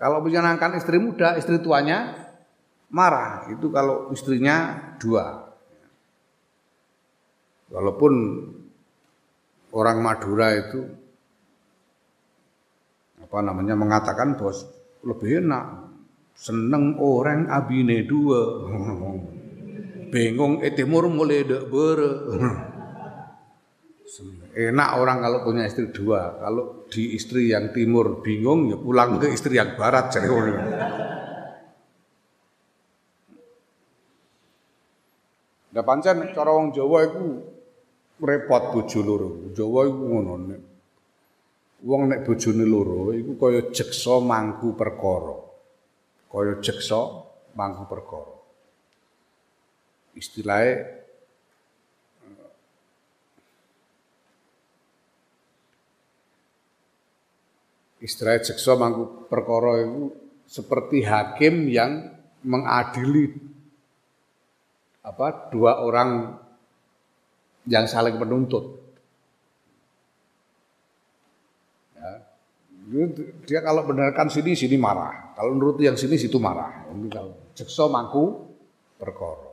Kalau menyenangkan istri muda, istri tuanya marah. Itu kalau istrinya dua. Walaupun orang Madura itu apa namanya mengatakan bos lebih enak seneng orang abine dua bingung eh timur mulai dek bere enak orang kalau punya istri dua kalau di istri yang timur bingung ya pulang ke istri yang barat jadi Nah pancen cara wong Jawa iku repot bojo loro. Jawa iku ngono nek wong nek bojone loro iku kaya jeksa mangku perkara. Kaya jeksa mangku perkara. Istilahnya istilah jeksa mangku perkara itu seperti hakim yang mengadili apa dua orang yang saling menuntut. Dia kalau benarkan sini sini marah, kalau menurut yang sini situ marah. Ini kalau jekso mangku perkara.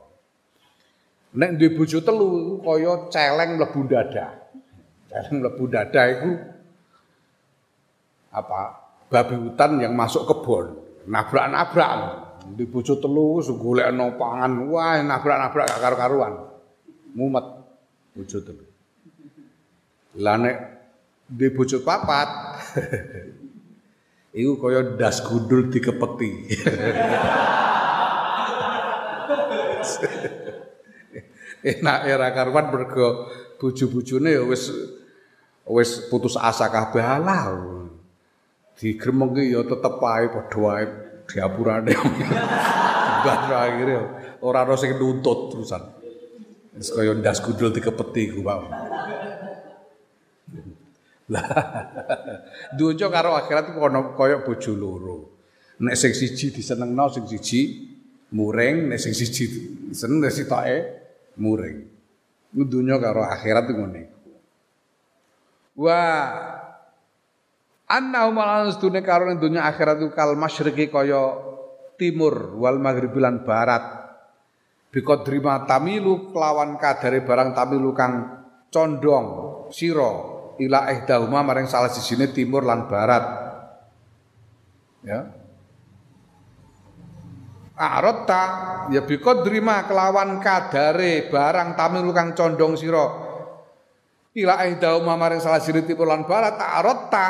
Nek duwe bojo telu kaya celeng mlebu dada. Celeng mlebu dada itu apa? Babi hutan yang masuk kebun, nabrak-nabrak. Di bojo telu golekno pangan, wah nabrak-nabrak gak karu-karuan. Mumet bojo telu. Lah nek di bojo papat iku kaya das gundul dikepeti. Enak era karuan mergo bojo-bojone ya wis wis putus asa kabeh alah. Digremengke ya tetep ae padha ae diapurane. Bahasa akhirnya ora ono sing nuntut terusan. Wis kaya ndas gudul dikepeti ku, Pak. Lah dunya karo akhirat iku ana kaya bojo loro. Nek sing siji disenengno sing siji muring, nek sing siji seneng nek sitoke muring. Dunya karo akhirat iku ngene. Wah, Annahu malan sedune karo donya akhirat iku kal masyriqi kaya timur wal maghribi lan barat. Biqadri tamilu kelawan kadare barang tamilu kang condong sira ila ihdahuma maring salah sisine timur lan barat. Ya. Arota ya biqadri kelawan kadare barang tamilu kang condong sira ila ihdahuma maring salah sisine timur lan barat arota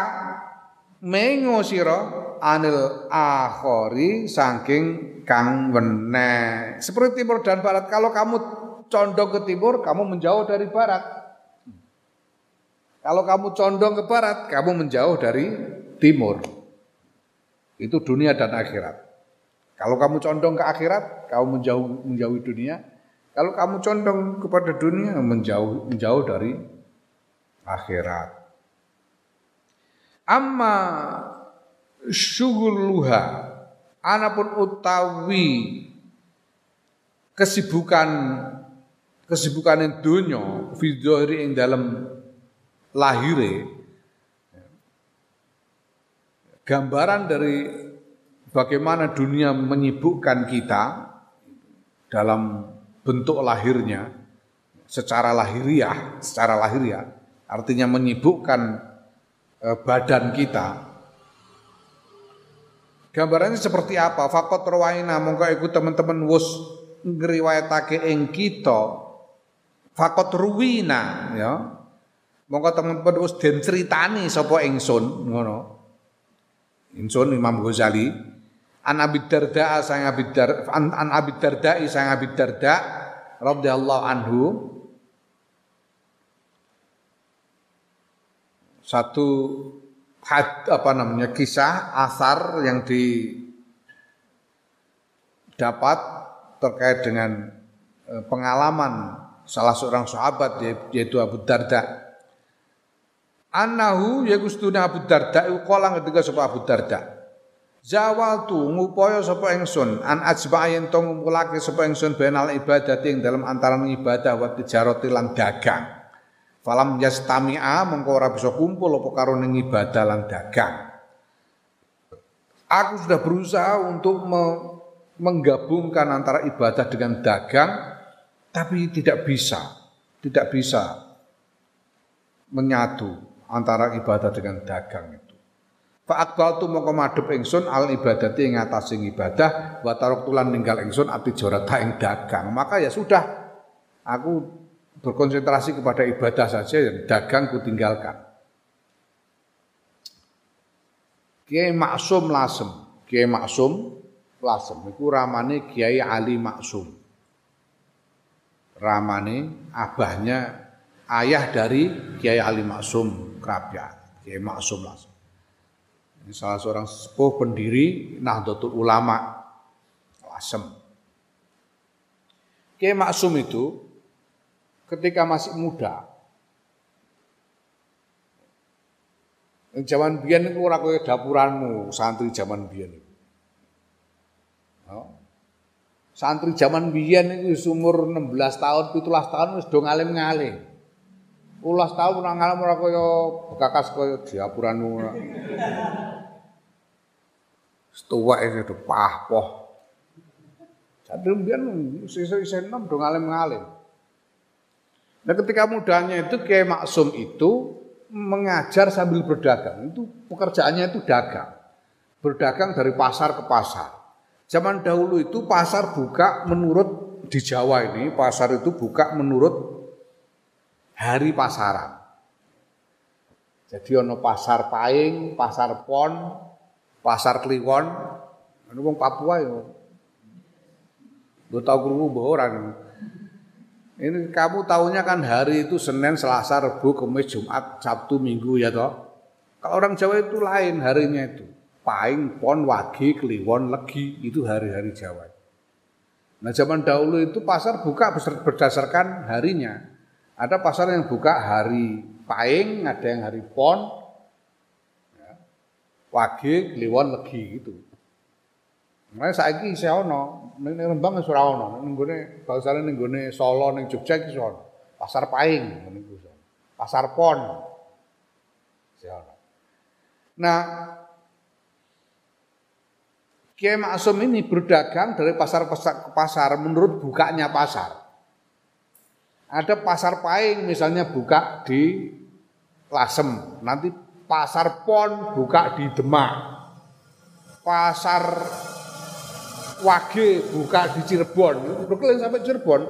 mengo sira anil akhori saking kang wene. Seperti timur dan barat. Kalau kamu condong ke timur, kamu menjauh dari barat. Kalau kamu condong ke barat, kamu menjauh dari timur. Itu dunia dan akhirat. Kalau kamu condong ke akhirat, kamu menjauh menjauhi dunia. Kalau kamu condong kepada dunia, menjauh menjauh dari akhirat amma syughuluha anapun utawi kesibukan kesibukan dunya fi ing dalam lahire gambaran dari bagaimana dunia menyibukkan kita dalam bentuk lahirnya secara lahiriah, secara lahiriah artinya menyibukkan Eh, badan kita. Gambarannya seperti apa? Fakot rawaina mongko iku teman-teman wus ngriwayatake ing kita. Fakot ruwina ya. Mongko teman-teman wis den critani sapa ingsun ngono. Ingsun Imam Ghazali an Abi Darda sang Abi Darda an, an Abi Darda sang Abi Darda radhiyallahu anhu satu had, apa namanya kisah asar yang didapat terkait dengan e, pengalaman salah seorang sahabat yaitu Abu Darda. Anahu ya gustuna Abu Darda iku kala ketika sapa Abu Darda. Zawal tu ngupaya sapa ingsun an ajba yen to ngumpulake sapa ingsun benal ibadah ing dalam antara ibadah wa tijarati lan dagang. Falam yastami'a mengko ora bisa kumpul apa karo ning ibadah lan dagang. Aku sudah berusaha untuk me menggabungkan antara ibadah dengan dagang, tapi tidak bisa, tidak bisa menyatu antara ibadah dengan dagang itu. Fa tu mongko madhep ingsun al ibadati ing atase ibadah wa tulan ninggal ingsun jorata ing dagang. Maka ya sudah aku berkonsentrasi kepada ibadah saja dan dagang ku tinggalkan. Kiai Maksum Lasem, Kiai Maksum Lasem iku ramane Kiai Ali Maksum. Ramane abahnya ayah dari Kiai Ali Maksum Krabya, Kiai Maksum Lasem. Ini salah seorang sepuh pendiri Nahdlatul Ulama Lasem. Kiai Maksum itu ketika masih muda Zaman biyen itu ora kaya dapuranmu santri zaman biyen itu. Santri zaman biyen itu umur 16 tahun, 17 tahun wis do ngalim-ngalim. Ulas tahun ora ngalim ora kaya bekakas kaya dapuranmu. Setuwek itu pah-poh. Jadi mbiyen sisa-sisa enam dong ngalim-ngalim. Nah ketika mudanya itu Kiai Maksum itu mengajar sambil berdagang. Itu pekerjaannya itu dagang. Berdagang dari pasar ke pasar. Zaman dahulu itu pasar buka menurut di Jawa ini pasar itu buka menurut hari pasaran. Jadi ono pasar Paing, pasar Pon, pasar Kliwon, anu wong Papua ya. Gue tau mbah orang. Ini kamu tahunya kan hari itu Senin, Selasa, Rabu, Kamis, Jumat, Sabtu, Minggu ya toh. Kalau orang Jawa itu lain harinya itu. Paing, Pon, Wage, Kliwon, Legi itu hari-hari Jawa. Nah zaman dahulu itu pasar buka berdasarkan harinya. Ada pasar yang buka hari Paing, ada yang hari Pon, wage kliwon legi gitu. Mulai saiki isih ana, ning Rembang wis ora ana, ning gone bangsane ning gone Solo ning Jogja iki ana. Pasar Paing niku. Pasar Pon. Isih ana. Nah, Kiai Maksum ini berdagang dari pasar ke pasar menurut bukanya pasar. Ada pasar Paing misalnya buka di Lasem, nanti pasar Pon buka di Demak, pasar Wage buka di Cirebon, berkeliling sampai Cirebon.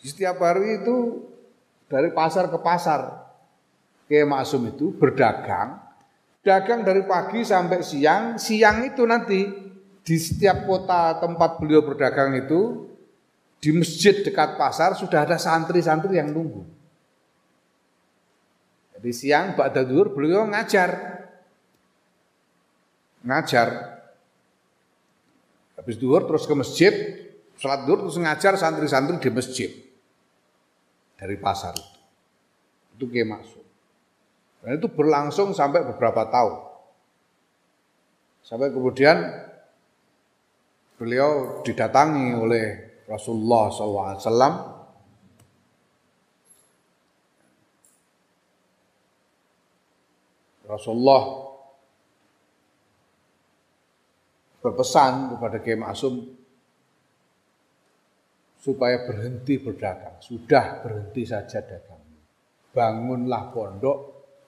Setiap hari itu dari pasar ke pasar, ke Maksum itu berdagang, dagang dari pagi sampai siang, siang itu nanti di setiap kota tempat beliau berdagang itu, di masjid dekat pasar sudah ada santri-santri yang nunggu. Jadi siang Ba'da Duhur beliau ngajar. Ngajar. Habis duhur terus ke masjid, sholat duhur terus ngajar santri-santri di masjid. Dari pasar itu. Itu kayak masuk. Dan itu berlangsung sampai beberapa tahun. Sampai kemudian beliau didatangi oleh Rasulullah SAW Rasulullah berpesan kepada Kiai Maksum supaya berhenti berdagang. Sudah berhenti saja dagang. Bangunlah pondok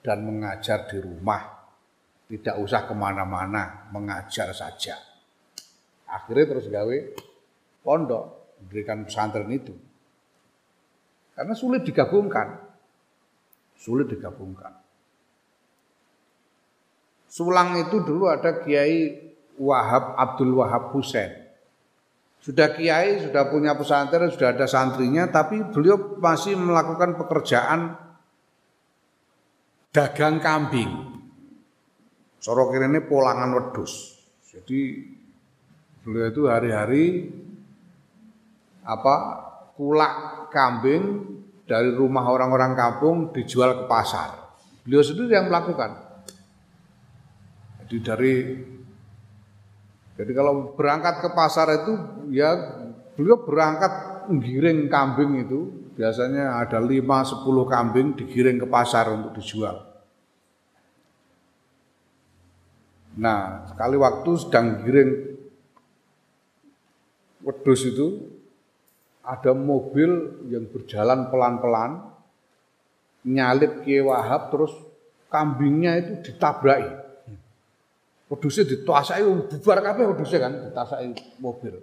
dan mengajar di rumah. Tidak usah ke mana-mana, mengajar saja. Akhirnya terus gawe pondok, memberikan pesantren itu. Karena sulit digabungkan. Sulit digabungkan. Sulang itu dulu ada Kiai Wahab Abdul Wahab Husain. Sudah kiai, sudah punya pesantren, sudah ada santrinya, tapi beliau masih melakukan pekerjaan dagang kambing. Sorok ini polangan wedus. Jadi beliau itu hari-hari apa kulak kambing dari rumah orang-orang kampung dijual ke pasar. Beliau sendiri yang melakukan. Jadi dari jadi kalau berangkat ke pasar itu ya beliau berangkat menggiring kambing itu biasanya ada 5 10 kambing digiring ke pasar untuk dijual. Nah, sekali waktu sedang giring wedus itu ada mobil yang berjalan pelan-pelan nyalip Kiai Wahab terus kambingnya itu ditabraki. Wedusnya dituasai bubar kabeh wedusnya kan ditasai mobil.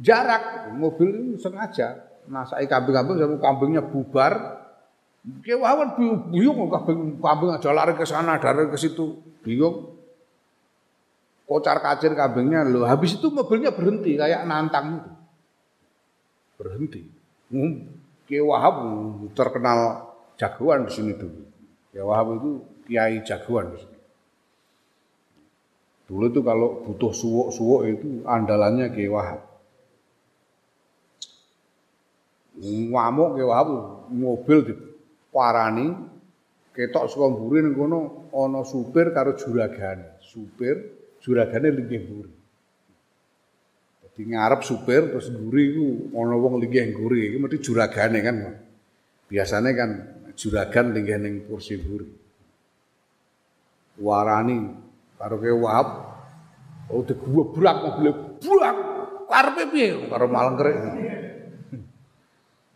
Jarak mobil ini sengaja nasai kambing-kambing sama kambingnya bubar. Kiai Wahab bingung kambing kambing aja lari ke sana, lari ke situ, bingung. Kocar kacir kambingnya loh. Habis itu mobilnya berhenti kayak nantang itu. Berhenti. Hmm, Kiai Wahab terkenal jagoan di sini dulu. Ya Wahab itu kiai jagoan di sini. Dulu itu kalau butuh suwok-suwok itu andalannya Kiai Wahab. Ngamuk Kiai Wahab mobil di parani ketok saka mburi ning kono ana supir karo juragane. Supir juragane linggih mburi. Dadi ngarep supir terus mburi iku ana wong linggih mburi iki mesti juragane kan. Biasanya kan juragan linggih ning kursi buri. Warani karo ke wahab oh digubrak mobil buak karepe piye karo malengkrek.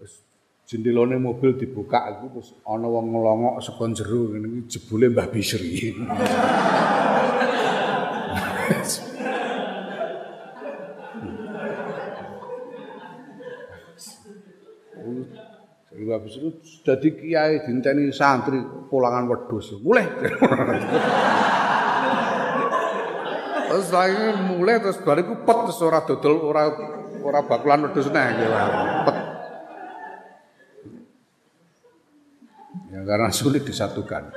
Terus jendelane mobil dibuka iku terus ana wong ngelongok saka jero ngene iki jebule Mbah Bisri. Iku habis itu dadi kiai dinteni santri pulangan wedhus. Mulai. terus lagi mulai terus bariku pet terus ora dodol ora ora bakulan wedhus neh pet. Ya karena sulit disatukan.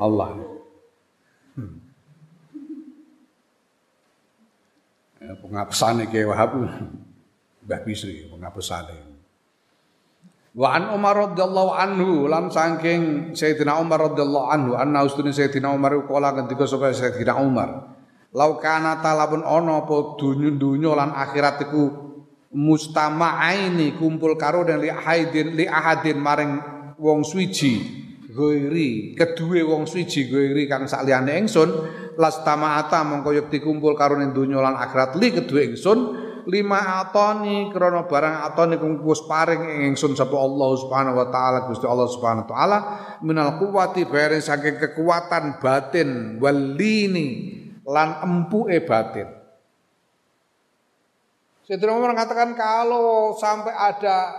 Allah. Hmm. Ya, pengapesane Kiai Wahab Mbah Bisri pengapesane. Wa an Umar radhiyallahu anhu lan saking Sayyidina Umar radhiyallahu anhu anna ustune Sayyidina Umar kala ketika sapa Sayyidina Umar. Lau kana talabun ana apa dunya lan akhirat iku mustama'aini kumpul karo dan li ahadin li ahadin maring wong suci goiri kedue wong suci goiri kang sakliyane ingsun lastama'ata mongko yekti kumpul karo ning donya lan akhirat li kedue ingsun lima atoni krana barang atoni kang wis paring ingsun sapa Allah Subhanahu wa taala Gusti Allah Subhanahu wa taala minal quwati bareng saking kekuatan batin walini lan empuke batin Sayyidina Umar mengatakan kalau sampai ada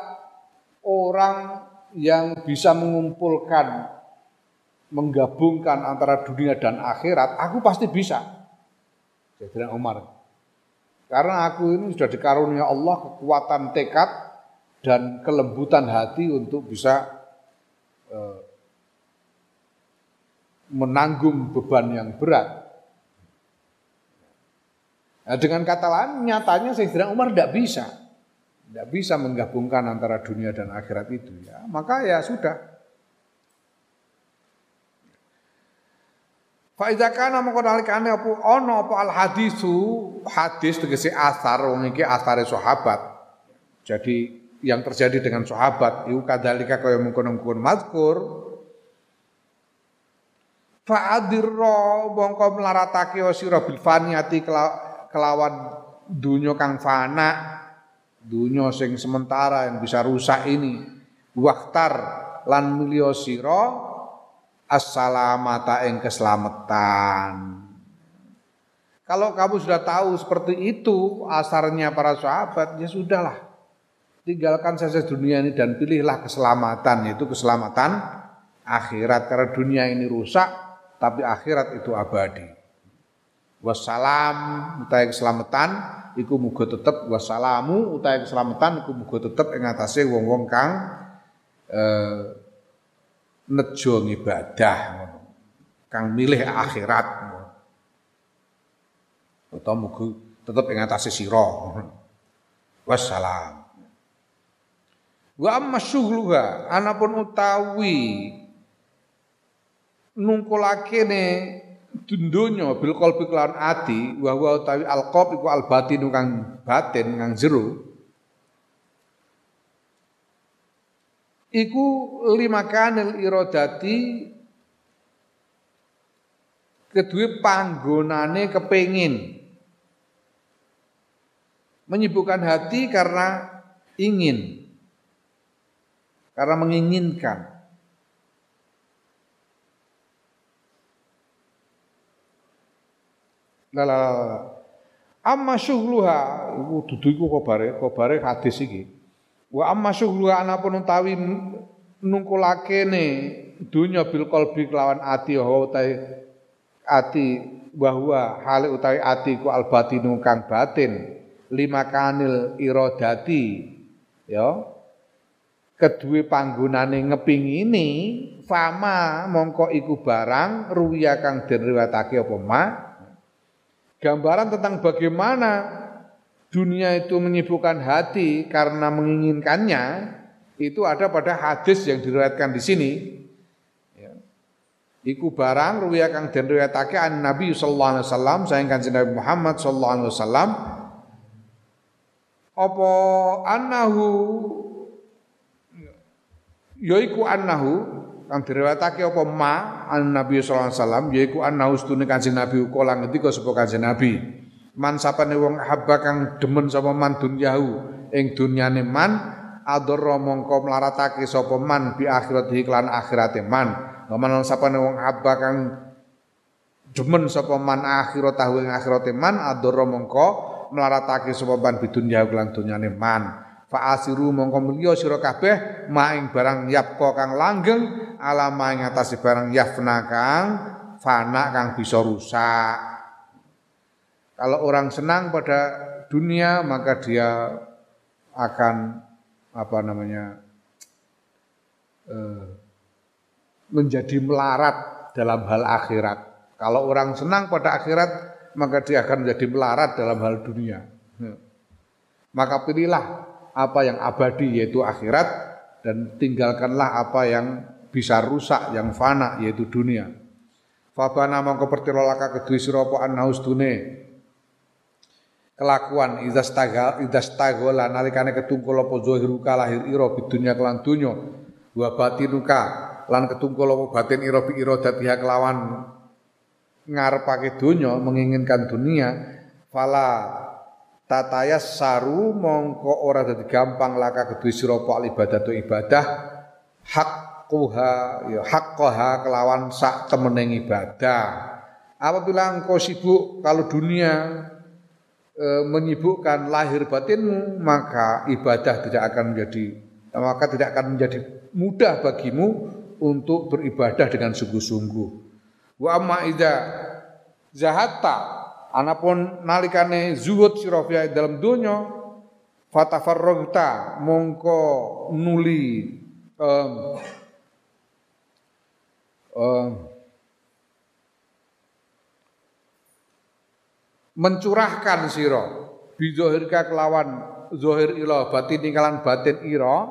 orang yang bisa mengumpulkan menggabungkan antara dunia dan akhirat, aku pasti bisa. Sayyidina Umar karena aku ini sudah dikarunia Allah kekuatan tekad dan kelembutan hati untuk bisa eh, menanggung beban yang berat. Nah, dengan kata lain, nyatanya Sayyidina Umar tidak bisa. Tidak bisa menggabungkan antara dunia dan akhirat itu. ya Maka ya sudah, Fa iza kana mongko nalikane apa ana apa al hadisu hadis tegese asar wong iki asare sahabat. Jadi yang terjadi dengan sahabat iku kadzalika kaya mungkon-mungkon mazkur. Fa'adirra mongko melaratake sira bil faniati kelawan dunya kang fana dunya sing sementara yang bisa rusak ini. Waktar lan milio sira as-salamata ing keselamatan. Kalau kamu sudah tahu seperti itu asarnya para sahabat, ya sudahlah. Tinggalkan saja dunia ini dan pilihlah keselamatan, yaitu keselamatan akhirat. Karena dunia ini rusak, tapi akhirat itu abadi. Wassalam utai keselamatan iku muga tetep wassalamu utai keselamatan iku muga tetep ing atase wong-wong kang eh, nejo ngibadah Kang milih akhirat Utawa muga tetep ing atase sira. Wassalam. Wa amma syughluha anapun utawi nungkulakene dundonya bil qalbi kelawan ati wa wa utawi alqab iku albatin kang batin kang jero iku lima kanil irodati kedua panggonane kepengin. Menyibukkan hati karena ingin. Karena menginginkan. Lala Amma syughluha. Iku dudu iku kobare, kobare hadis iki. Wa amma syughluha anapun utawi nungkulakene dunya bil qalbi kelawan ati wa utawi ati bahwa hal utawi ati ku al batinu kang batin lima kanil iradati ya. Kedue panggonane ngepingini fama mongko iku barang ruya kang diriwayatake apa ma? Gambaran tentang bagaimana dunia itu menyibukkan hati karena menginginkannya itu ada pada hadis yang diriwayatkan di sini. Ya. Iku barang ruya kang den riwayatake an Nabi sallallahu alaihi wasallam sayang kanjeng Nabi Muhammad sallallahu alaihi wasallam apa annahu yaiku annahu kang diriwayatake apa ma an Nabi sallallahu alaihi wasallam yaiku annahu stune Kanjeng Nabi kala ngendika sapa Kanjeng Nabi man sapane wong habba kang demen sapa man dunyahu ing dunyane man adara mongko mlaratake sapa man bi akhirat iklan akhirate man. Man sapane wong habba kang demen sapa man akhirat tahu ing akhirate man adara mongko mlaratake sapa man bi dunyahu lan dunyane man. Fa asiru mongko mulya sira kabeh maing barang yapko kang langgeng ala maing atase barang yafna kang fana kang bisa rusak kalau orang senang pada dunia maka dia akan apa namanya eh, menjadi melarat dalam hal akhirat. Kalau orang senang pada akhirat, maka dia akan menjadi melarat dalam hal dunia. Maka pilihlah apa yang abadi yaitu akhirat dan tinggalkanlah apa yang bisa rusak yang fana yaitu dunia. Fabana mongko pertira laka kedue sira apa annaus dune kelakuan idastagal idastagola nalikane ketungkul apa zahiruka lahir ira bidunya kelan dunya. Wa batinuka lan ketungkul apa batin ira bi iradatiha kelawan ngarepake dunya menginginkan dunia. Fala tatayas saru mongko ora dadi gampang laka kedue sira ibadah. Hak kuha ya haqqaha kelawan sak temeneng ibadah. Apabila engkau sibuk kalau dunia e, menyibukkan lahir batinmu maka ibadah tidak akan menjadi maka tidak akan menjadi mudah bagimu untuk beribadah dengan sungguh-sungguh. Wa amma idza zahatta Anapun nalikane zuhud sira dalam donya fatafarragta mongko nuli um, um, mencurahkan sira. Bizohirka kelawan zohir ila batin tinggalan batin ira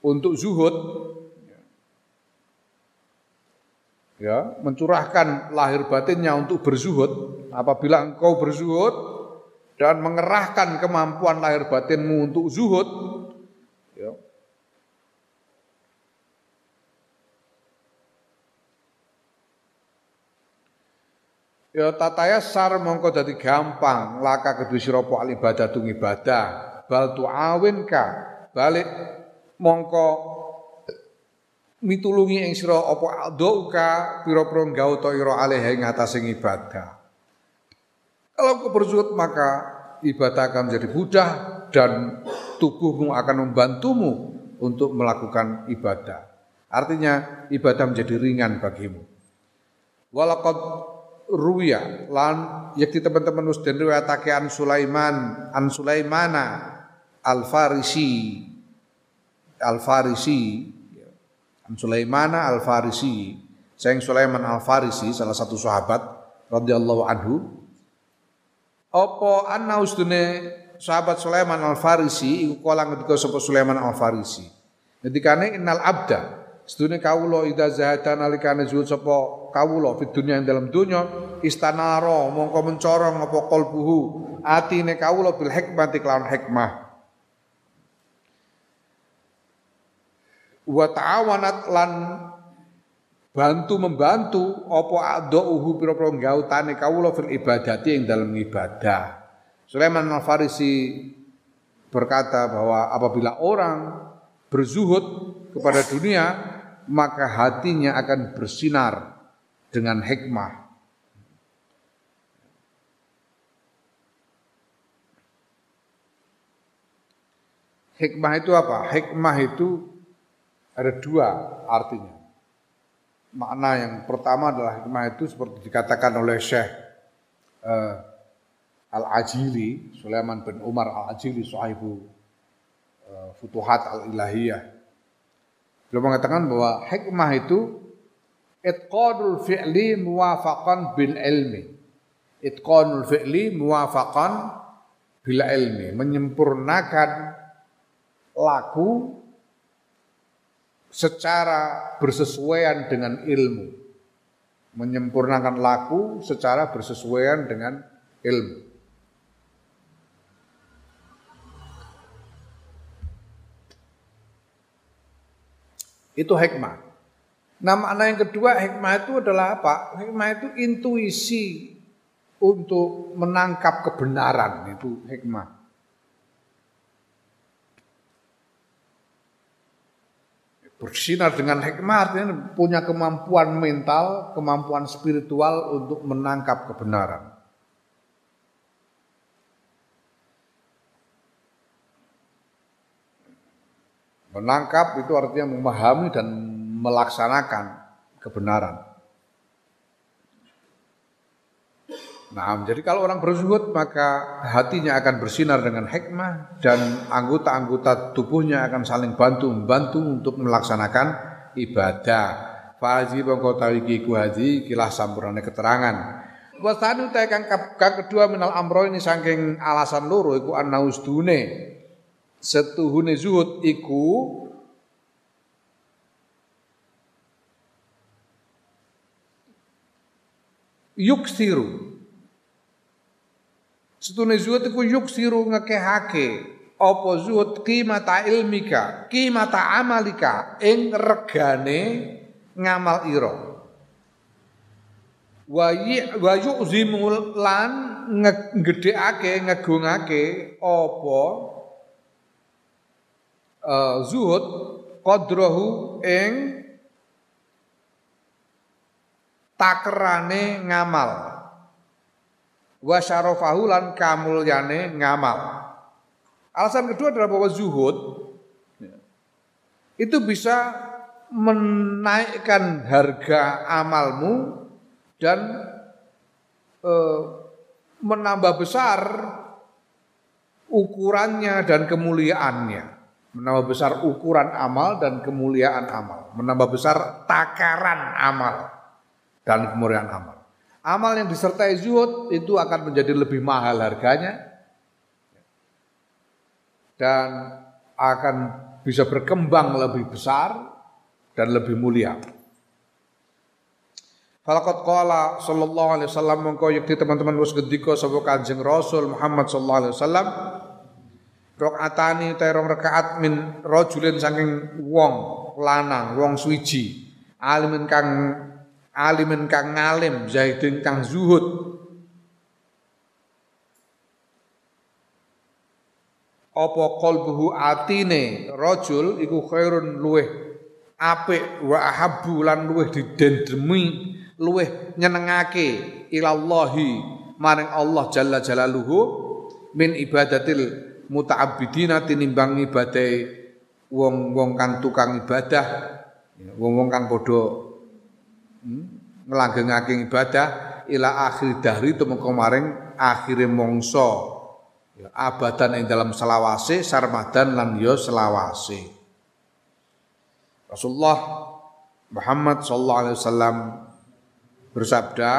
untuk zuhud. Ya mencurahkan lahir batinnya untuk berzuhud. Apabila engkau berzuhud dan mengerahkan kemampuan lahir batinmu untuk zuhud ya tataya sar mongko dadi gampang laka kedua sira al ibadah ibadah bal ka balik mongko mitulungi ing sira apa doka pira-pira gauta ira alih ing atase ibadah. Kalau kau berzuhud maka ibadah akan menjadi mudah dan tubuhmu akan membantumu untuk melakukan ibadah. Artinya ibadah menjadi ringan bagimu. Walaqad ruya lan yakti teman-teman wis den riwayatake an Sulaiman an Sulaimana Al Farisi Al Farisi Sulaiman Al Farisi, Sayyid Sulaiman Al Farisi salah satu sahabat radhiyallahu anhu. Apa anna ustune sahabat Sulaiman Al Farisi iku kala ngendika sapa Sulaiman Al Farisi. Ngendikane innal abda Sedune kawula ida zahada nalikane zuhud sapa kawula fid dunya ing dalam dunya istanara mongko mencorong apa qalbuhu atine kawula bil hikmati kelawan hikmah wa ta'awanat lan bantu membantu apa adauhu pira-pira gautane kawula fil ibadati ing dalam ibadah. Sulaiman Al-Farisi berkata bahwa apabila orang berzuhud kepada dunia maka hatinya akan bersinar dengan hikmah. Hikmah itu apa? Hikmah itu ada dua artinya. Makna yang pertama adalah hikmah itu seperti dikatakan oleh Syekh uh, Al-Ajili, Sulaiman bin Umar Al-Ajili, sahibu uh, Futuhat Al-Ilahiyah. Beliau mengatakan bahwa hikmah itu itqadul fi'li muwafaqan bil ilmi. Itqanul fi'li muwafaqan bil ilmi, menyempurnakan laku secara bersesuaian dengan ilmu. Menyempurnakan laku secara bersesuaian dengan ilmu. Itu hikmah. Nah makna yang kedua hikmah itu adalah apa? Hikmah itu intuisi untuk menangkap kebenaran itu hikmah. Bersinar dengan hikmah artinya punya kemampuan mental, kemampuan spiritual untuk menangkap kebenaran. Menangkap itu artinya memahami dan melaksanakan kebenaran. Nah, jadi kalau orang berzuhud maka hatinya akan bersinar dengan hikmah dan anggota-anggota tubuhnya akan saling bantu membantu untuk melaksanakan ibadah. Bangko tawiki ku haji kilah sampurane keterangan. Wasanu ta kang kang kedua minal amro ini saking alasan loro iku anaus dune. Setuhune zuhud iku yuksiru Setune zuhud iku yuksiru ngekehake apa zuhud qimata ilmika, qimata amalika ing regane ngamal ira. Wa wa yu'zimu lan ngedhekake ngegungake apa uh, zuhud qadrahu ing takerane ngamal wa syarafahu lan kamulyane ngamal. Alasan kedua adalah bahwa zuhud itu bisa menaikkan harga amalmu dan e, menambah besar ukurannya dan kemuliaannya. Menambah besar ukuran amal dan kemuliaan amal. Menambah besar takaran amal dan kemuliaan amal. Amal yang disertai zuhud itu akan menjadi lebih mahal harganya dan akan bisa berkembang lebih besar dan lebih mulia. Falaqad qala sallallahu alaihi wasallam yakti teman-teman wis gendika sapa Kanjeng Rasul Muhammad sallallahu alaihi wasallam rakaatani terong rakaat min rajulin saking wong lanang wong suwiji. Alimin kang alimin kang ngalim zaidin kang zuhud. Apa qalbuhu atine rajul iku khairun luweh apik wa ahabbu lan luweh didendemi luweh nyenengake ilallahi maring Allah jalla jalaluhu min ibadatil muta'abbidina tinimbang ibadah wong-wong kang tukang ibadah. Wong-wong kang padha hmm, nglanggengake ibadah ila akhir dahri tumeka maring akhire mongso ya, abadan ing dalam selawase sarmadan lan yo ya selawase. Rasulullah Muhammad sallallahu alaihi wasallam bersabda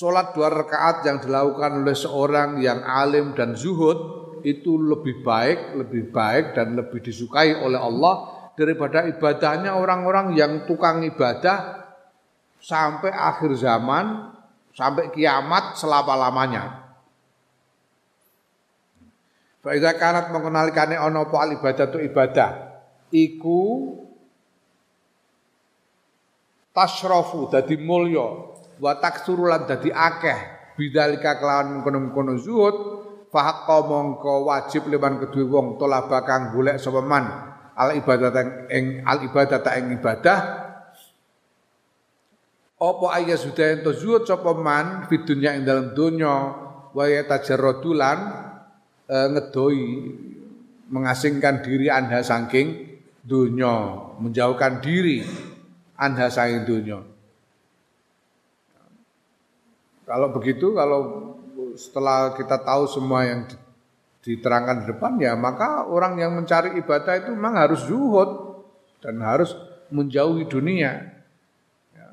Sholat dua rakaat yang dilakukan oleh seorang yang alim dan zuhud itu lebih baik, lebih baik dan lebih disukai oleh Allah daripada ibadahnya orang-orang yang tukang ibadah sampai akhir zaman, sampai kiamat selama-lamanya. Faiza kanat mengenalikannya ono po ibadah tu ibadah. Iku Tashrafu dadi mulya wa taksuru lan dadi akeh. Bidzalika kelawan kono-kono zuhud fahaqqa mongko wajib liman kedue wong tolaba kang golek sapa man. Al ibadah ing al ibadah ing ibadah. Apa ayya sudah ento zuhud sapa man fid dunya ing dalam dunya wa yatajarradulan e, ngedoi mengasingkan diri anda saking dunya menjauhkan diri anda saking dunya kalau begitu kalau setelah kita tahu semua yang diterangkan di depan ya maka orang yang mencari ibadah itu memang harus zuhud dan harus menjauhi dunia. Ya.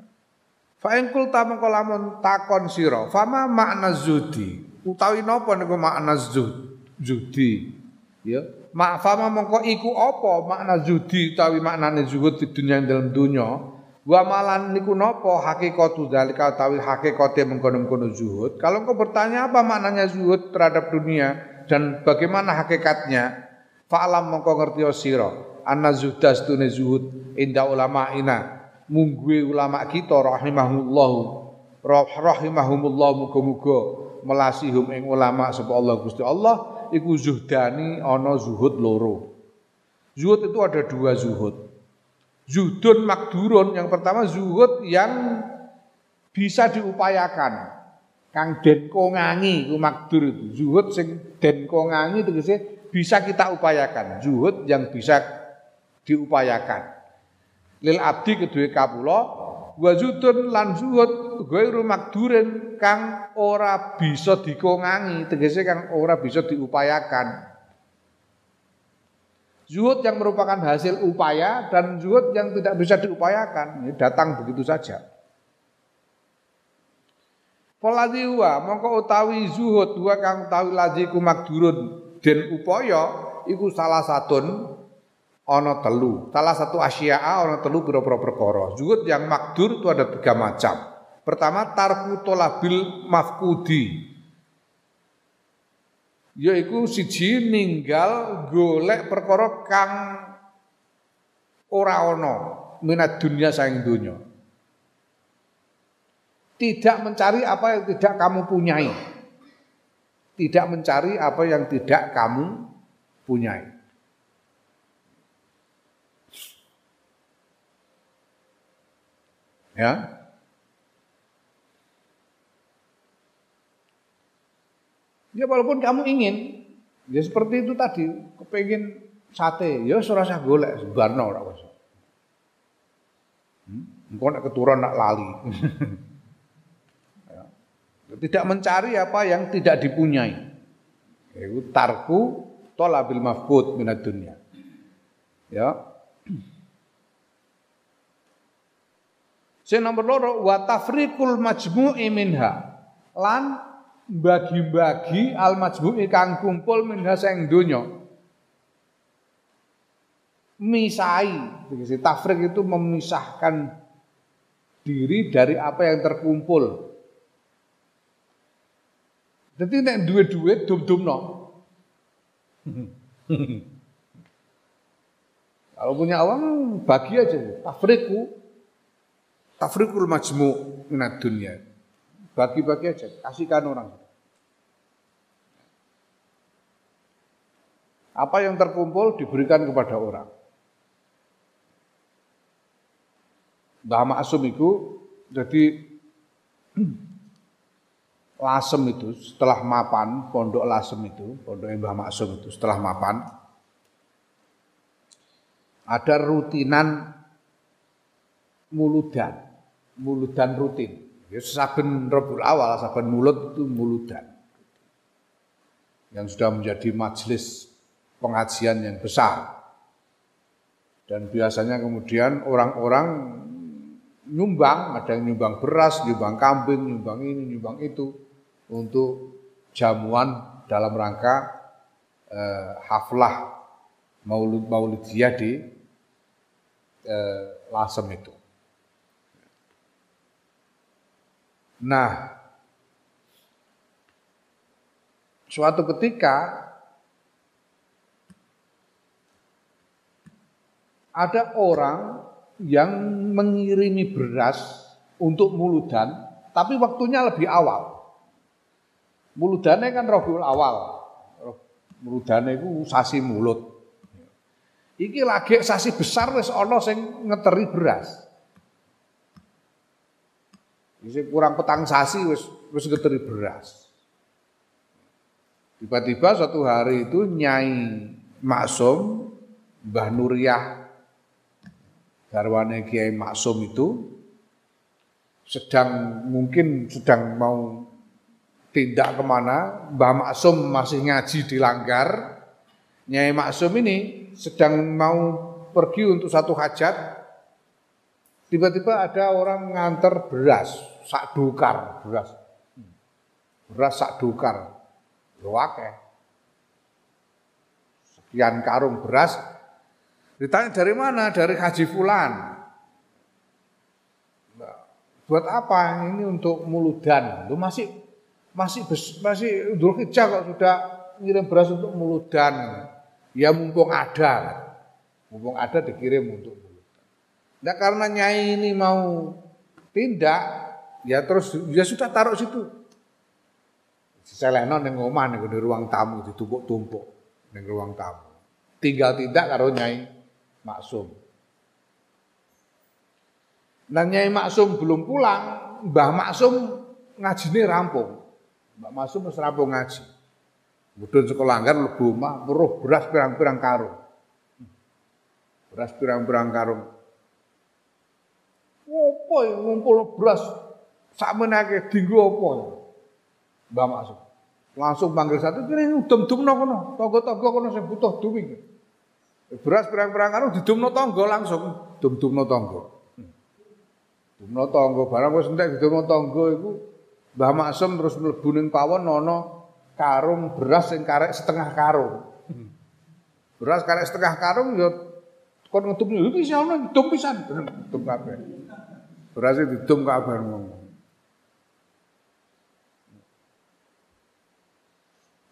Fa in qulta mengko lamun takon sira, fama makna zudi? Utawi napa niku makna zud? Zudi. Ya. Ma fama mengko iku apa makna zudi utawi maknane zuhud di dunia dalam dunia? Wa malan niku napa hakikatu zalika utawi hakikate mengkono-mengkono zuhud? Kalau engkau bertanya apa maknanya zuhud terhadap dunia dan bagaimana hakikatnya? Fa'alam mengko ngerti sira anna zuhda stune zuhud inda ulama ina mungguwe ulama kita rahimahullah rahimahumullah muga-muga melasihum ing ulama sapa Allah Gusti Allah iku zuhdani ana zuhud loro. Zuhud itu ada dua zuhud. Zuhudun makdurun yang pertama zuhud yang bisa diupayakan. Kang den kongangi ku makdur itu. Zuhud sing den kongangi bisa kita upayakan. Zuhud yang bisa diupayakan. Lil abdi kedua kapula wa zuhudun lan zuhud ghairu makdurin kang ora bisa dikongangi tegese kang ora bisa diupayakan. Zuhud yang merupakan hasil upaya dan zuhud yang tidak bisa diupayakan. Ini datang begitu saja. Poladi huwa mongko utawi zuhud huwa kang utawi lazi ku makdurun den upaya iku salah satun ana telu. Salah satu asya'a ana telu pira-pira perkara. Zuhud yang makdur itu ada tiga macam. Pertama tarku tolabil mafkudi yaiku siji ninggal golek perkara kang ora ana minat dunia saing dunia. Tidak mencari apa yang tidak kamu punyai. Tidak mencari apa yang tidak kamu punyai. Ya, Ya walaupun kamu ingin, ya seperti itu tadi, kepingin sate, ya serasa golek, sebarno ora usah. Hmm? Engkau nak keturun nak lali. ya. Tidak mencari apa yang tidak dipunyai. Itu tarku tolabil mafkut minat dunia. Ya. Sing nomor loro wa tafriqul majmu'i minha. Lan bagi-bagi al majmu'i kang kumpul minha sing donya. Misai, begitu tafrik itu memisahkan diri dari apa yang terkumpul. Jadi nek duwe-duwe dum-dumno. Kalau punya uang bagi aja, tafriku tafrikul majmu' minat dunia. Bagi-bagi aja, kasihkan orang. Apa yang terkumpul diberikan kepada orang. Mbah Maksum itu jadi Lasem itu setelah mapan, pondok Lasem itu, pondok Mbah Maksum itu setelah mapan ada rutinan muludan, muludan rutin. Ya saben Rabiul Awal, saben mulut itu muludan. Yang sudah menjadi majelis pengajian yang besar. Dan biasanya kemudian orang-orang nyumbang, ada yang nyumbang beras, nyumbang kambing, nyumbang ini, nyumbang itu untuk jamuan dalam rangka eh, haflah maulid maulidiyah di eh, Lasem itu. Nah, suatu ketika ada orang yang mengirimi beras untuk muludan, tapi waktunya lebih awal. Muludannya kan Rabiul Awal. Muludane itu sasi mulut. Iki lagi sasi besar wis ana sing ngeteri beras. Iki kurang petang sasi wis wis ngeteri beras. Tiba-tiba suatu hari itu Nyai Maksum Mbah Nuriyah garwane Kiai Maksum itu sedang mungkin sedang mau tindak ke mana Mbah Maksum masih ngaji di langgar. Nyai Maksum ini sedang mau pergi untuk satu hajat. Tiba-tiba ada orang nganter beras sak dukar beras beras sak dukar Sekian karung beras. Ditanya dari mana? Dari Haji Fulan. Buat apa ini untuk muludan? Lu masih masih masih Idul Hijjah kok sudah ngirim beras untuk muludan. Ya mumpung ada. Mumpung ada dikirim untuk muludan. Nah karena Nyai ini mau tindak, ya terus ya sudah taruh situ. Selehno ning ning di ruang tamu ditumpuk-tumpuk ning ruang tamu. Tinggal tidak karo Nyai Maksum. Nah Nyai Maksum belum pulang, Mbah Maksum ngajine rampung. Mbah Maksum wis rampung ngaji. Mudhun sekolah anggar lebu omah weruh beras pirang-pirang karung. Beras pirang-pirang karung. Apa ngumpul beras sak menake dinggo apa? Mbah Maksum. Langsung panggil satu, kira udum-dumno kono, tonggo-tonggo kono sing butuh duwing. Beras perang-perang karo didumno tonggo langsung, dum-dumno tonggo. Dumno tonggo barang wis entek didumno tonggo iku Mbah Maksum terus mlebu ning pawon ana karung beras sing karek setengah karung. Beras karek setengah karung ya kon ngedum iki iso ana didum pisan, didum kabeh. Beras didum kabeh.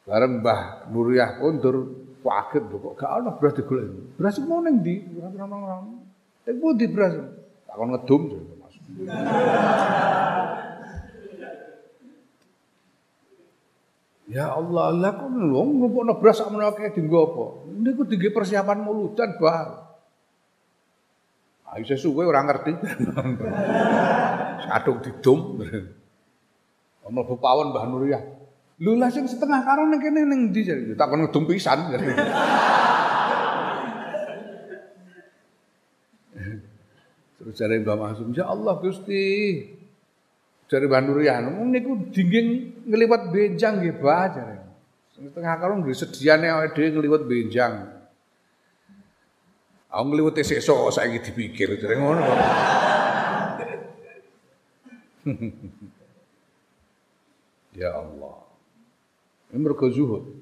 Bareng Mbah Nuriyah kondur kaget kok gak ana beras digolek. Beras mau ning ndi? Ora-ora. Ning pundi beras? Tak kon ngedum masuk. Ya Allah, lah kok lho ngumpulno beras sak menake dienggo apa? Niku dienggo persiapan muludan, Bah. Ah isih suwe ora ngerti. Kadung didum. Ono pawon Mbah Nuriyah. Lho lah sing setengah karung ning kene ning ndi jare? Tak kon ngedum. Terus jare Mbah Masum, "Ya Allah Gusti." Jare Mbah Nuryan, niku dingging ngliwat benjang nggih, Mbah jare. Setengah karung nggih sediane awake dhewe ngliwat benjang. Aku ngliwat sesuk saiki dipikir jare ngono. ya Allah. Ini mergo zuhud.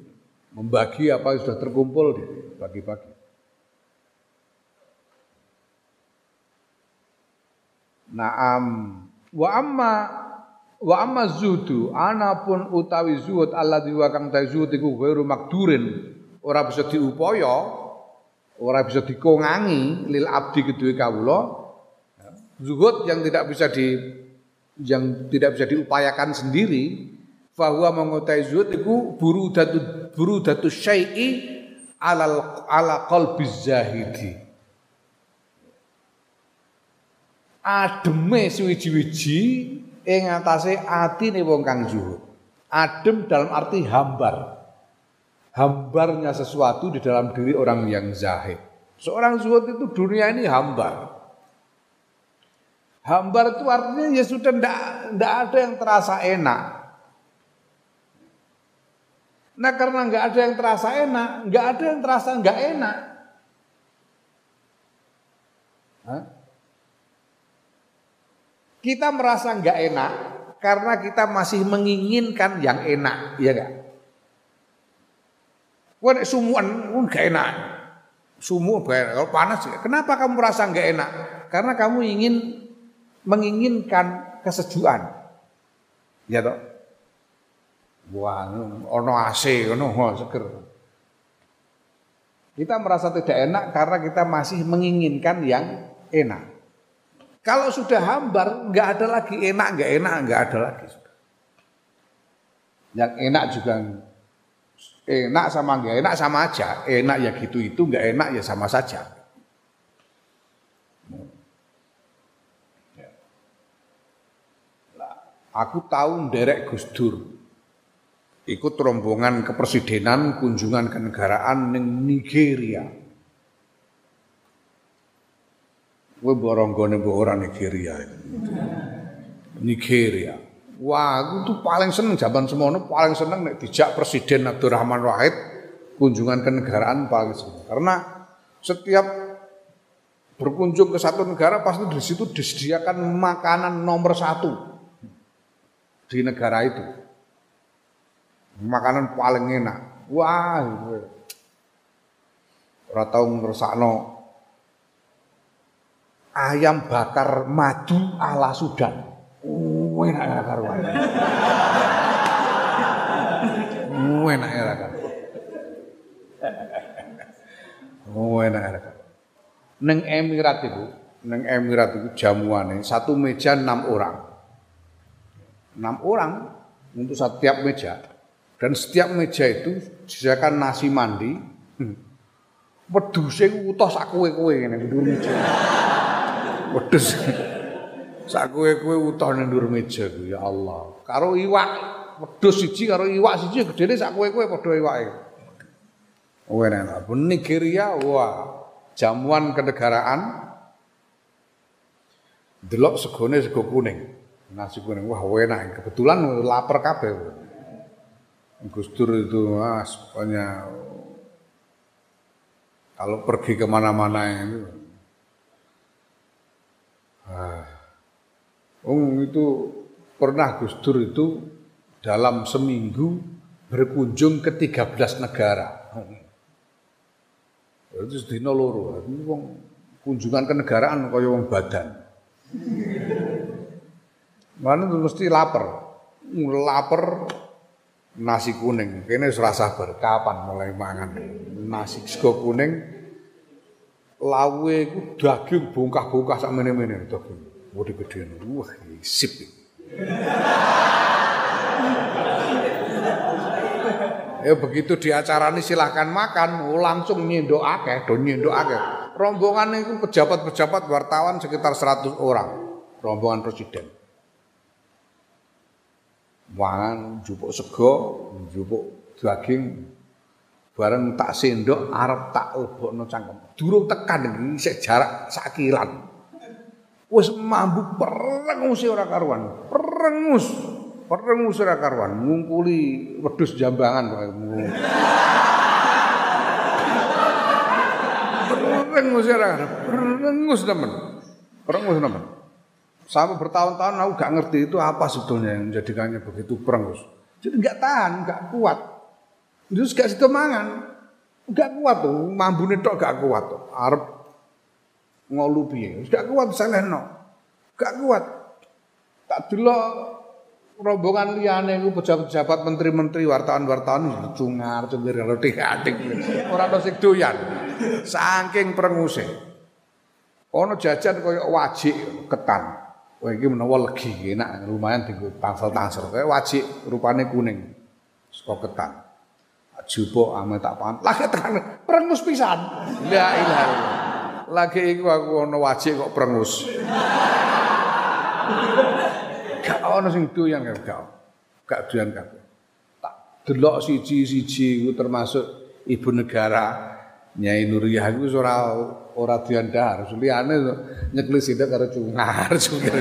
Membagi apa yang sudah terkumpul di pagi-pagi. Naam wa amma wa amma zuhudu anapun utawi zuhud Allah wa kang zuhud iku ghairu makdurin ora bisa diupaya ora bisa dikongangi lil abdi kedue kawula zuhud yang tidak bisa di yang tidak bisa diupayakan sendiri Fahuwa mengutai zuhud iku buru datu buru datu syai'i ala ala qalbi zahidi. Ademe suwiji-wiji ing atase atine wong kang zuhud. Adem dalam arti hambar. Hambarnya sesuatu di dalam diri orang yang zahid. Seorang zuhud itu dunia ini hambar. Hambar itu artinya ya sudah tidak ada yang terasa enak. Nah karena nggak ada yang terasa enak, nggak ada yang terasa nggak enak. Hah? Kita merasa nggak enak karena kita masih menginginkan yang enak, ya enggak? Wah, sumuan nggak enak. Sumu kalau panas, kenapa kamu merasa nggak enak? Karena kamu ingin menginginkan kesejukan. Ya toh? Wah, ono AC ngono seger. Kita merasa tidak enak karena kita masih menginginkan yang enak. Kalau sudah hambar, nggak ada lagi enak, nggak enak, nggak ada lagi. Yang enak juga enak sama nggak enak sama aja. Enak ya gitu itu, nggak enak ya sama saja. Aku tahu derek Gus Dur. Ikut rombongan kepresidenan kunjungan kenegaraan ning Nigeria. Kowe boronggone mbok ora Nigeria. Nigeria. Wah, aku tuh paling seneng zaman semono paling seneng nek dijak Presiden Abdurrahman Wahid kunjungan kenegaraan paling seneng. Karena setiap berkunjung ke satu negara pasti di situ disediakan makanan nomor satu di negara itu. Makanan paling enak. Wah, ora tau ngrasakno ayam bakar madu ala Sudan. Oh, enak ya karuan. Oh, enak ya karuan. Oh, enak ya. Neng Emirat itu, neng Emirat itu jamuane satu meja enam orang enam orang untuk setiap meja dan setiap meja itu disediakan nasi mandi. Hmm. wedhuse utuh sak kowe-kowe ngene dhuwur meja. Wedhus. Sak kowe-kowe utuh nang dhuwur meja ya Allah. Karo iwak. Wedhus siji karo iwak siji gedene sak kowe-kowe padha iwake. Oh enak Nigeria wah. Jamuan kenegaraan. Delok segone sego kuning. Nasi kuning wah enak. Kebetulan lapar kabeh Gus Dur itu mas pokoknya kalau pergi ke mana-mana itu ah, oh, itu pernah Gus Dur itu dalam seminggu berkunjung ke 13 negara. Itu sedina loro kunjungan ke negaraan kaya wong badan. Mana mesti lapar. Lapar nasi kuning. Kene wis rasa kapan mulai mangan. Nasi sego kuning lawe iku daging bongkah-bongkah sak mene-mene daging. Wodi gede. Wah, sip. Ya begitu di acara ini silahkan makan, oh, langsung nyendok akeh, do nyendok akeh. Rombongan itu pejabat-pejabat wartawan sekitar 100 orang, rombongan presiden mangan jupuk sego, jupuk daging bareng tak sendok arep tak lebokno cangkem. Durung tekan iki sik jarak sakilan. Wis mambu perengus ora karuan. Perengus. Perengus ora karuan, ngungkuli wedhus jambangan kok. Perengus ora karuan. Perengus temen. Perengus temen. Sampai bertahun-tahun aku gak ngerti itu apa sebetulnya yang menjadikannya begitu perang. Jadi gak tahan, gak kuat. Terus gak situ mangan. Gak kuat tuh, mambu tok gak kuat tuh. Arab ngolu piye. Gak kuat no. Gak kuat. Tak dulu rombongan liane iku pejabat-pejabat menteri-menteri wartawan-wartawan cungar cungir kalau adik orang ada sing doyan saking perenguse ono jajan koyo wajik ketan Wah iki menawa legi enak lumayan dienggo tangsel-tangsel. Kayak wajik rupane kuning. Saka ketan. Jupuk ame tak pan. Lagi tekan perengus pisan. La ilaha Lagi iku aku ana wajik kok perengus. Gak ono sing doyan gak. Gak doyan kabeh. Tak delok siji-siji iku termasuk ibu negara Nyai Nuriyah iku ora ora diandhar, liyane nyekli sidak karo cungar, cungar.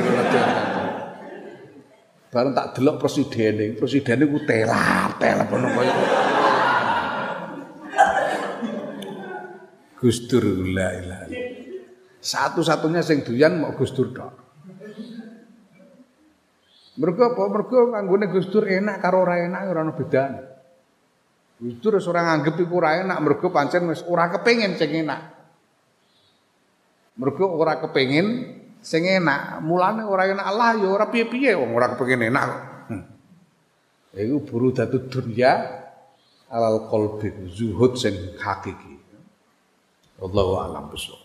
Bareng tak delok presiden, presiden iku telat, telat ngono kaya. Gus Dur la Satu-satunya sing doyan mau Gus Dur tok. Mergo apa? Mergo kanggone Gus Dur enak karo ora enak ora ono bedane. Gus Dur wis ora nganggep iku ora enak mergo pancen wis ora kepengin sing enak. Mergo ora kepengin sing enak, mulane ora enak Allah ya ora piye-piye wong ora kepengin enak. Hmm. Iku buru datu dunya alal qalbi zuhud sing hakiki. Wallahu a'lam bishawab.